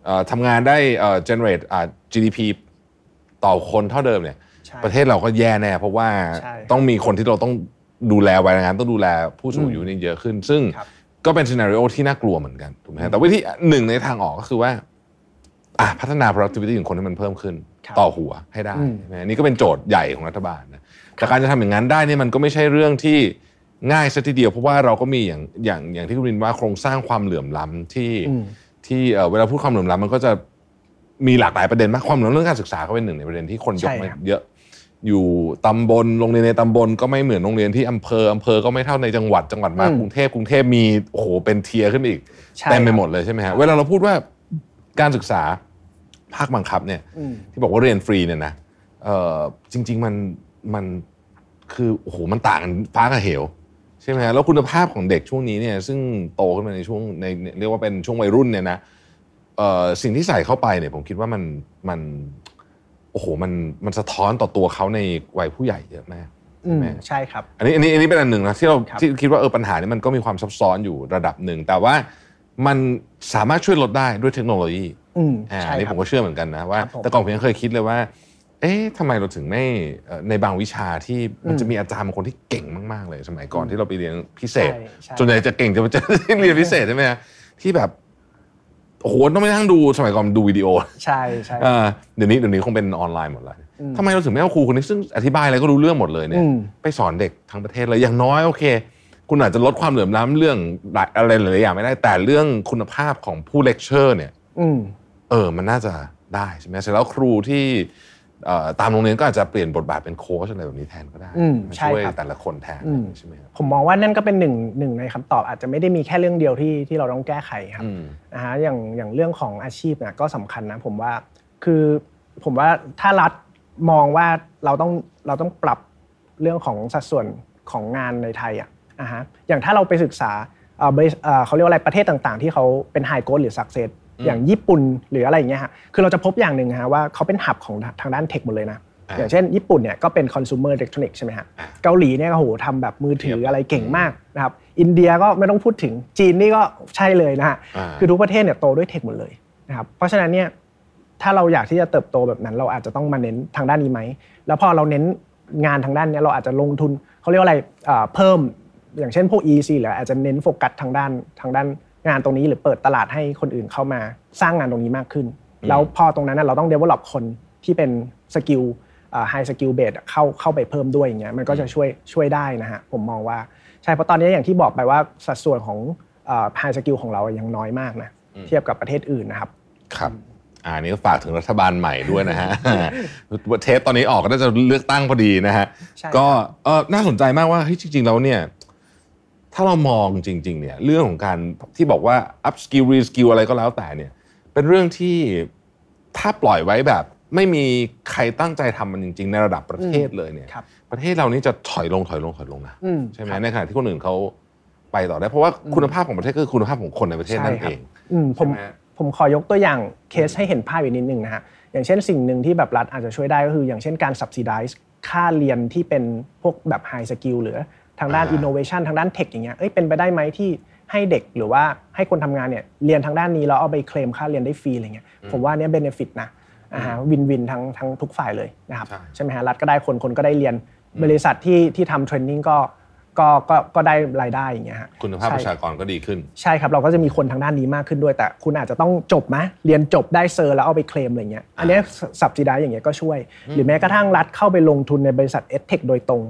เอ่อทำงานได้เอ่อ generate อ่า GDP ต่อคนเท่าเดิมเนี่ยใช่ประเทศเราก็แย่แน่เพราะว่าใช่ต้องมีคนที่เราต้องดูแลวัยแรงงานต้องดูแลผู้สูงอายุนี่เยอะขึ้น ซึ่งครับ ก็เป็นซีนารีโอที่น่ากลัวเหมือนกันถูกไหมฮะแต่วิธีหนึ่งในทางออกก็คือว่าอะพัฒนา productivity ของคนให้มันเพิ่มขึ้นครับต่อหัวให้ได้อืมใช่ไหมนี่ก็เป็นโจทย์ใหญ่ของรัฐบาลนะแต่การจะทำอย่างนั้นได้เนี่ยมันก็ไม่ใช่เรื่องที่ง่ายซะทีเดียวเพราะว่าเราก็มีอย่างอย่างอย่างที่คุณรินว่าโครงสร้างความเหลื่อมล้ำที่อืมที่เอ่อเวลาพูดความเหลื่อมล้ำมันก็จะมีหลากหลายประเด็นมากความเหลื่อมล้ำเรื่องการศึกษาก็เป็นหนึ่งในประเด็นที่คนยกใช่มาครับเยอะ อยู่ตำบลโรงเรียนในตำบลก็ไม่เหมือนโรงเรียนที่อำเภออำเภอก็ไม่เท่าในจังหวัดจังหวัดมากรุงเทพกรุงเทพมีโอ้โหเป็น tier ขึ้นอีกใช่เต็มไปครับหมดเลยใช่ไหมฮะเวลาเราพูดว่าการศึกษาภาคบังคับเนี่ยอืมที่บอกว่าเรียนฟรีเนี่ยนะเอ่อจริง ๆมันมันคือโอ้โหมันต่างกันฟ้ากับเหวใช่ไหมฮะแล้วคุณภาพของเด็กช่วงนี้เนี่ยซึ่งโตขึ้นมาในช่วงในในเรียกว่าเป็นช่วงวัยรุ่นเนี่ยนะเอ่อสิ่งที่ใส่เข้าไปเนี่ยผมคิดว่ามันมัน โอ้โหมันมันสะท้อนต่อตัวเขาในวัยผู้ใหญ่เยอะมากอืมไหมใช่ครับ อันนี้อันนี้อันนี้เป็นอันหนึ่งนะที่เราครับที่คิดว่าเออปัญหานี้มันก็มีความซับซ้อนอยู่ระดับหนึ่ง แต่ว่ามันสามารถช่วยลดได้ด้วยเทคโนโลยีอืมอ่าใช่อันนี้คผรับมก็เชื่อเหมือนกันนะว่าครับผมแต่ก่อนผมยังเคยคิดเลยว่า เอ๊ะทำไมเราถึงไม่เอ่อในบางวิชาที่มันอืมจะมีอาจารย์บางคนที่เก่งมากๆเลย สมัยก่อนที่เราไปเรียนพิเศษใช่ใช่ส่วนใหญ่จะเก่งจะจะเรียนพิเศษใช่ไหมฮะที่แบบ โอ้โหต้องไปนั่งดูสมัยก่อนดูวิดีโอ ใช่ใช่อ่าเดี๋ยวนี้เดี๋ยวนี้คงเป็นออนไลน์หมดเลยอืมทำไมเราถึงไม่เอาครูคนนี้ซึ่งอธิบายอะไรก็รู้เรื่องหมดเลยเนี่ยอืมไปสอนเด็กทั้งประเทศเลยอย่างน้อยโอเค คุณอาจจะลดความเหลื่อมล้ำเรื่องหลายอะไรหลายๆอย่างไม่ได้ แต่เรื่องคุณภาพของผู้เลคเชอร์เนี่ยอืมเออมันน่าจะได้ใช่ไหมเสร็จแล้วครูที่เอ่อ ตามโรงเรียนก็อาจจะเปลี่ยนบทบาทเป็นโค้ชอะไรแบบนี้แทนก็ได้อืมมาใช่ช่วยครับแต่ละคนแทนอืมใช่ไหมครับผมมองว่านั่นก็เป็นหนึ่งหนึ่งในคำตอบอาจจะไม่ได้มีแค่เรื่องเดียวที่ที่เราต้องแก้ไขครับอืมนะฮะอย่างอย่างเรื่องของอาชีพเนี่ยก็สำคัญนะผมว่าคือผมว่าถ้ารัฐมองว่าเราต้องเราต้องปรับเรื่องของสัดส่วนของงานในไทยอะอะฮะอย่างถ้าเราไปศึกษาเอ่อบริษัทเอ่อเขาเรียกว่าอะไรประเทศต่างๆ ที่เขาเป็นไฮโก t หรือสักเซส อย่างญี่ปุ่นหรืออะไรอย่างเงี้ยฮะคือเราจะพบอย่างหนึ่งฮะว่าเขาเป็นหับของทางด้านเทคหมดเลยนะอ่าอย่างเช่นญี่ปุ่นเนี่ยก็เป็น consumer electronics ใช่ไหมฮะอ่าเกาหลีเนี่ยก็โหทำแบบมือถือเทียบอะไรเก่งมากนะครับอินเดียก็ไม่ต้องพูดถึงจีนนี่ก็ใช่เลยนะฮะอ่าคือทุกประเทศเนี่ยโตด้วย tech หมดเลยนะครับเพราะฉะนั้นเนี่ยถ้าเราอยากที่จะเติบโตแบบนั้น เราอาจจะต้องมาเน้นทางด้านนี้ไหมแล้วพอเราเน้นงานทางด้านเนี้ยเราอาจจะลงทุนเขาเรียกว่าอะไรเอ่อเพิ่มอย่างเช่นพวก EEC หรืออาจจะเน้นโฟกัสทางด้านทางด้าน งานตรงนี้หรือเปิดตลาดให้คนอื่นเข้ามาสร้างงานตรงนี้มากขึ้น แล้วพอตรงนั้นนะเราต้อง develop คนที่เป็น skill high skill base เข้าเข้าไปเพิ่มด้วยอย่างเงี้ยมันก็จะช่วยช่วยได้นะฮะผมมองว่าใช่เพราะตอนนี้อย่างที่บอกไปว่าสัดส่วนของ high skill ของเรายังน้อยมากนะเทียบกับประเทศอื่นนะครับครับอ่านี่ก็ฝากถึงรัฐบาลใหม่ด้วยนะฮะเทปตอนนี้ออกก็น่าจะเลือกตั้งพอดีนะฮะใช่ครับก็เออน่าสนใจมากว่าเฮ้ยจริงๆแล้วเนี่ย ถ้าเรามองจริงๆเนี่ยเรื่องของการที่บอกว่า upskill reskill อะไรก็แล้วแต่เนี่ยเป็นเรื่องที่ถ้าปล่อยไว้แบบ ไม่มีใครตั้งใจทำมันจริง ๆ ในระดับประเทศเลยเนี่ยครับประเทศเรานี่จะถอยลงถอยลงถอยลงนะอืมใช่ไหมครับในขณะที่คนอื่นเขาไปต่อได้เพราะว่าคุณภาพของประเทศก็คือคุณภาพของคนในประเทศนั่นใช่คเอรับงอืมผมใช่ไหมฮะผมขอยกตัวอย่างเคสให้เห็นภาพอีกนิดนึงนะฮะอย่างเช่นสิ่งหนึ่งที่แบบรัฐอาจจะช่วยได้ก็คือ อย่างเช่นการ subsidize ค่าเรียนที่เป็นพวกแบบ high skill หรือ ทางด้านอ่า innovation ทางด้านเทคอย่างเงี้ยเอ้ยเป็นไปได้ไหมที่ให้เด็กหรือว่าให้คนทำงานเนี่ยเรียนทางด้านนี้แล้วเอาไปเคลมค่าเรียนได้ฟรีอะไรเงี้ยผมว่าเนี้ย benefit นะอ่าฮะ win-win ทั้งทั้งทุกฝ่ายเลยนะครับใช่ใช่ไหมฮะรัฐก็ได้คนคนก็ได้เรียนบริษัทที่ที่ทำ training ก็ก็ก็ก็ได้รายได้อย่างเงี้ยฮะคุณภาพใช่ประชากรก็ดีขึ้น ใช่ครับเราก็จะมีคนทางด้านนี้มากขึ้นด้วย แต่คุณอาจจะต้องจบไหมเรียนจบได้ cert แล้วเอาไปเคลมอะไรเงี้ยอันเนี้สับ s ิได้อย่างเงี้ยก็ช่วย หรือแม้กระทั่งรัฐเข้าไปลงทุนในบริษัทเอ h เทคโดยตรง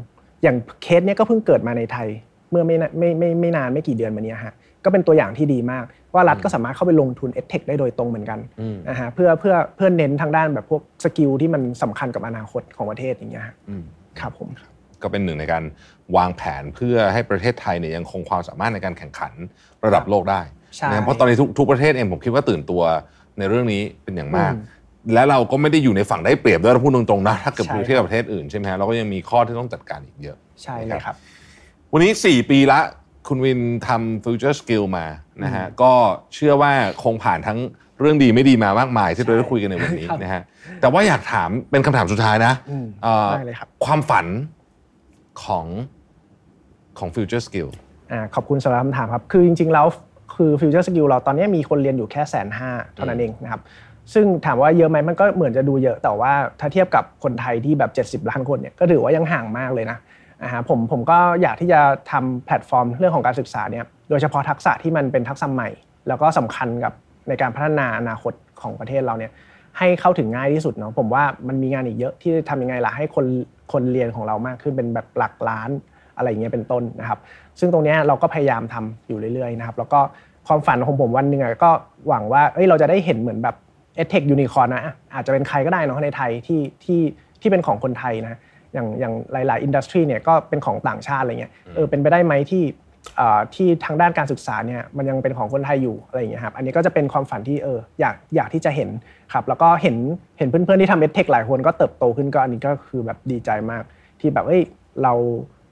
อย่างเคสเนี้ยก็เพิ่งเกิดมาในไทย เมื่อไม่นานไม่ไม่ไม่นานไม่กี่เดือนมาเนี้ยฮะก็เป็นตัวอย่างที่ดีมาก ว่ารัฐก็สามารถเข้าไปลงทุนเอ h เทคได้โดยตรงเหมือนกันอืมนะฮะเพื่อเพื่อเพื่อเน้นทางด้านแบบพวกสกิลที่มันสำคัญกับอนาคตของประเทศอย่างเงี้ยฮะอืมครับผมก็เป็นหนึ่งในการวางแผนเพื่อให้ประเทศไทยเนี่ยยังคงความสามารถในการแข่งขันระดับโลกได้ใช่นะครับเพราะตอนนี้ทุกทุกประเทศเองผมคิดว่าตื่นตัวในเรื่องนี้เป็นอย่างมากอืม และเราก็ไม่ได้อยู่ในฝั่งได้เปรียบด้วยเราพูดตรงๆนะถ้าเกิดใช่เปรียบเทียบกับประเทศอื่นใช่ไหมฮะเราก็ยังมีข้อที่ต้องจัดการอีกเยอะใช่เลยครับ วันนี้ 4 ปีละคุณวินทำ Future Skill มานะฮะก็เชื่อว่าคงผ่านทั้งเรื่องดีไม่ดีมามากมายที่เราได้คุยกันในวันนี้ครับนะฮะแต่ว่าอยากถามเป็นคำถามสุดท้ายนะอืมเอ่อได้เลยครับความฝันของของ Future Skill อ่าขอบคุณสำหรับคำถามครับ คือจริงๆแล้วคือ Future Skill เราตอนนี้มีคนเรียนอยู่แค่แสนห้าเท่านั้นเองนะครับ ซึ่งถามว่าเยอะไหมมันก็เหมือนจะดูเยอะแต่ว่าถ้าเทียบกับคนไทยที่แบบ 70 ล้านคนเนี่ยก็ถือว่ายังห่างมากเลยนะอ่าฮะผมผมก็อยากที่จะทำแพลตฟอร์มเรื่องของการศึกษาเนี่ยโดยเฉพาะทักษะที่มันเป็นทักษะใหม่ แล้วก็สำคัญกับในการพัฒนาอนาคตของประเทศเราเนี่ยให้เข้าถึงง่ายที่สุดเนาะผมว่ามันมีงานอีกเยอะที่ทำยังไงล่ะให้คนคนเรียนของเรามากขึ้นเป็นแบบหลักล้านอะไรอย่างเงี้ยเป็นต้นนะครับ ซึ่งตรงนี้เราก็พยายามทำอยู่เรื่อยๆนะครับแล้วก็ความฝันของผมวันหนึ่งก็หวังว่าเอ้ยเราจะได้เห็นเหมือนแบบ เอ h เทคยูนิคอร์นะอาจจะเป็นใครก็ได้เนาะในไทยที่ที่ที่เป็นของคนไทยนะอย่างอย่างหลาย ๆ อินดัสทรีเนี่ยก็เป็นของต่างชาติอะไรเงี้ยเออเป็นไปได้ไหมที่เอ่อที่ทางด้านการศึกษาเนี่ยมันยังเป็นของคนไทยอยู่อะไรอย่างเงี้ยครับอันนี้ก็จะเป็นความฝันที่เอออยากอยากที่จะเห็นครับแล้วก็เห็นเห็นเพื่อน ๆ ที่ทำเอ h เทคหลายคนก็เติบโตขึ้นก็อันนี้ก็คือแบบดีใจมาก ที่แบบเอ้ยเรา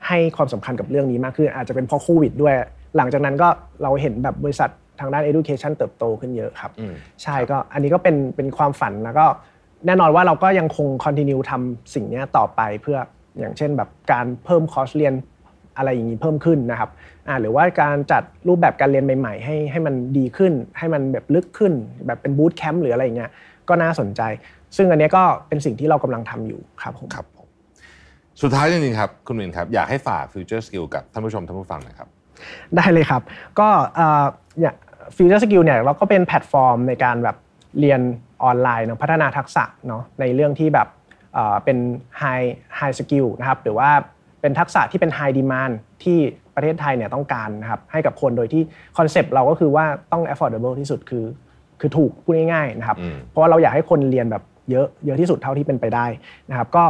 ให้ความสำคัญกับเรื่องนี้มากขึ้นอาจจะเป็นเพราะโควิดด้วย หลังจากนั้นก็เราเห็นแบบบริษัท ทางด้าน education เติบโตขึ้นเยอะครับอืมใช่ก็อันนี้ก็เป็นเป็นความฝันแล้วก็แน่นอนว่าเราก็ยังคง continue ทำสิ่งเนี้ยต่อไปเพื่ออย่างเช่นแบบการเพิ่มคอร์สเรียนอะไรอย่างนี้เพิ่มขึ้นนะครับอ่าหรือว่าการจัดรูปแบบการเรียนใหม่ ๆ ให้ให้มันดีขึ้น ให้มันแบบลึกขึ้น แบบเป็นบูตแคมป์หรืออะไรอย่างเงี้ยก็น่าสนใจ ซึ่งอันเนี้ยก็เป็นสิ่งที่เรากำลังทำอยู่ครับผมครับผมสุดท้ายจริงๆครับ คุณวินครับ อยากให้ฝาก Future Skill กับท่านผู้ชมท่านผู้ฟังหนะครับ ได้เลยครับ ก็เอ่อเนี่ย FutureSkill เนี่ยเราก็เป็นแพลตฟอร์มในการแบบเรียนออนไลน์เนาะพัฒนาทักษะเนาะในเรื่องที่แบบเอ่อเป็น high high skill นะครับหรือว่าเป็นทักษะที่เป็น high demand ที่ประเทศไทยเนี่ยต้องการนะครับให้กับคนโดยที่คอนเซปต์เราก็คือว่าต้อง affordable ที่สุดคือคือถูกพูดง่ายๆนะครับอืมเพราะว่าเราอยากให้คนเรียนแบบเยอะเยอะที่สุดเท่าที่เป็นไปได้นะครับก็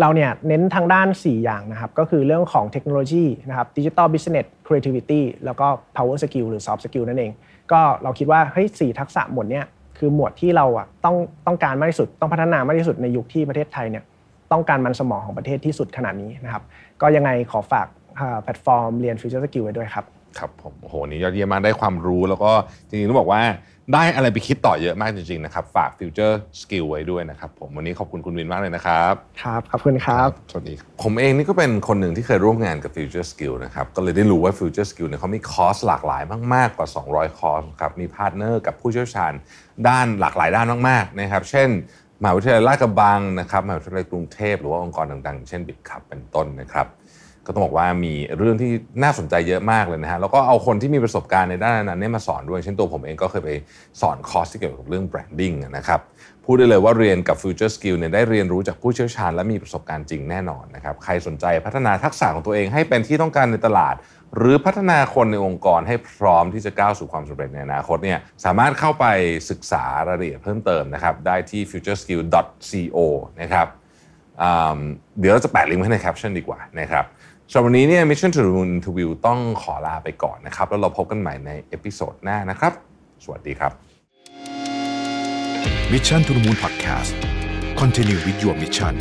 เราเนี่ยเน้นทางด้าน 4 อย่างนะครับก็คือเรื่องของเทคโนโลยีนะครับ digital business creativity แล้วก็ power skill หรือ soft skill นั่นเอง ก็เราคิดว่าเฮ้ยสี่ทักษะหมวดเนี่ยคือหมวดที่เราอะต้องต้องการมากที่สุด ต้องพัฒนามากที่สุดในยุคที่ประเทศไทยเนี่ยต้องการมันสมองของประเทศที่สุดขนาดนี้นะครับก็ยังไงขอฝากแพลตฟอร์มเรียน FutureSkill ไว้ด้วยครับ ครับผมโอ้โหวันนี้ยอดเยี่ยมมากได้ความรู้ แล้วก็จริงๆต้องบอกว่าได้อะไรไปคิดต่อเยอะมากจริงๆนะครับ ฝาก Future Skill ไว้ด้วยนะครับผมวันนี้ขอบคุณคุณวินมากเลยนะครับ ครับขอบคุณครับสวัสดีครับผมเองนี่ก็เป็นคนหนึ่งที่เคยร่วมงานกับ Future Skill นะครับ ก็เลยได้รู้ว่า Future Skill เนี่ยเขามีคอร์สหลากหลายมากๆกว่า 200 คอร์สครับมี partner กับผู้เชี่ยวชาญด้านหลากหลายด้านมากๆนะครับ เช่นมหาวิทยาลัยลาดกระบังนะครับมหาวิทยาลัยกรุงเทพหรือว่าองค์กรดังๆ เช่นบิ c คับเป็นต้นนะครับ ก็ต้องบอกว่ามีเรื่องที่น่าสนใจเยอะมากเลยนะฮะแล้วก็เอาคนที่มีประสบการณ์ในด้านนั้นเนี่ยมาสอนด้วย เช่นตัวผมเองก็เคยไปสอนคอร์สที่เกี่ยวกับเรื่อง branding นะครับพูดได้เลยว่าเรียนกับ Future Skill เนี่ยได้เรียนรู้จากผู้เชี่ยวชาญ และมีประสบการณ์จริงแน่นอนนะครับใครสนใจพัฒนาทักษะของตัวเองให้เป็นที่ต้องการในตลาด หรือพัฒนาคนในองค์กรให้พร้อมที่จะก้าวสู่ความสำเร็จในอนาคตเนี่ยสามารถเข้าไปศึกษารายละเอียดเพิ่มเติมนะครับได้ที่ futureskill.co นะครับเดี๋ยวเราจะแปะลิงก์ไว้ในแคปชั่นดีกว่านะครับ สำหรับวันนี้เนี่ย Mission to the Moon Interview ต้องขอลาไปก่อนนะครับ แล้วเราพบกันใหม่ใน episode หน้านะครับ สวัสดีครับ Mission to the Moon Podcast Continue with your mission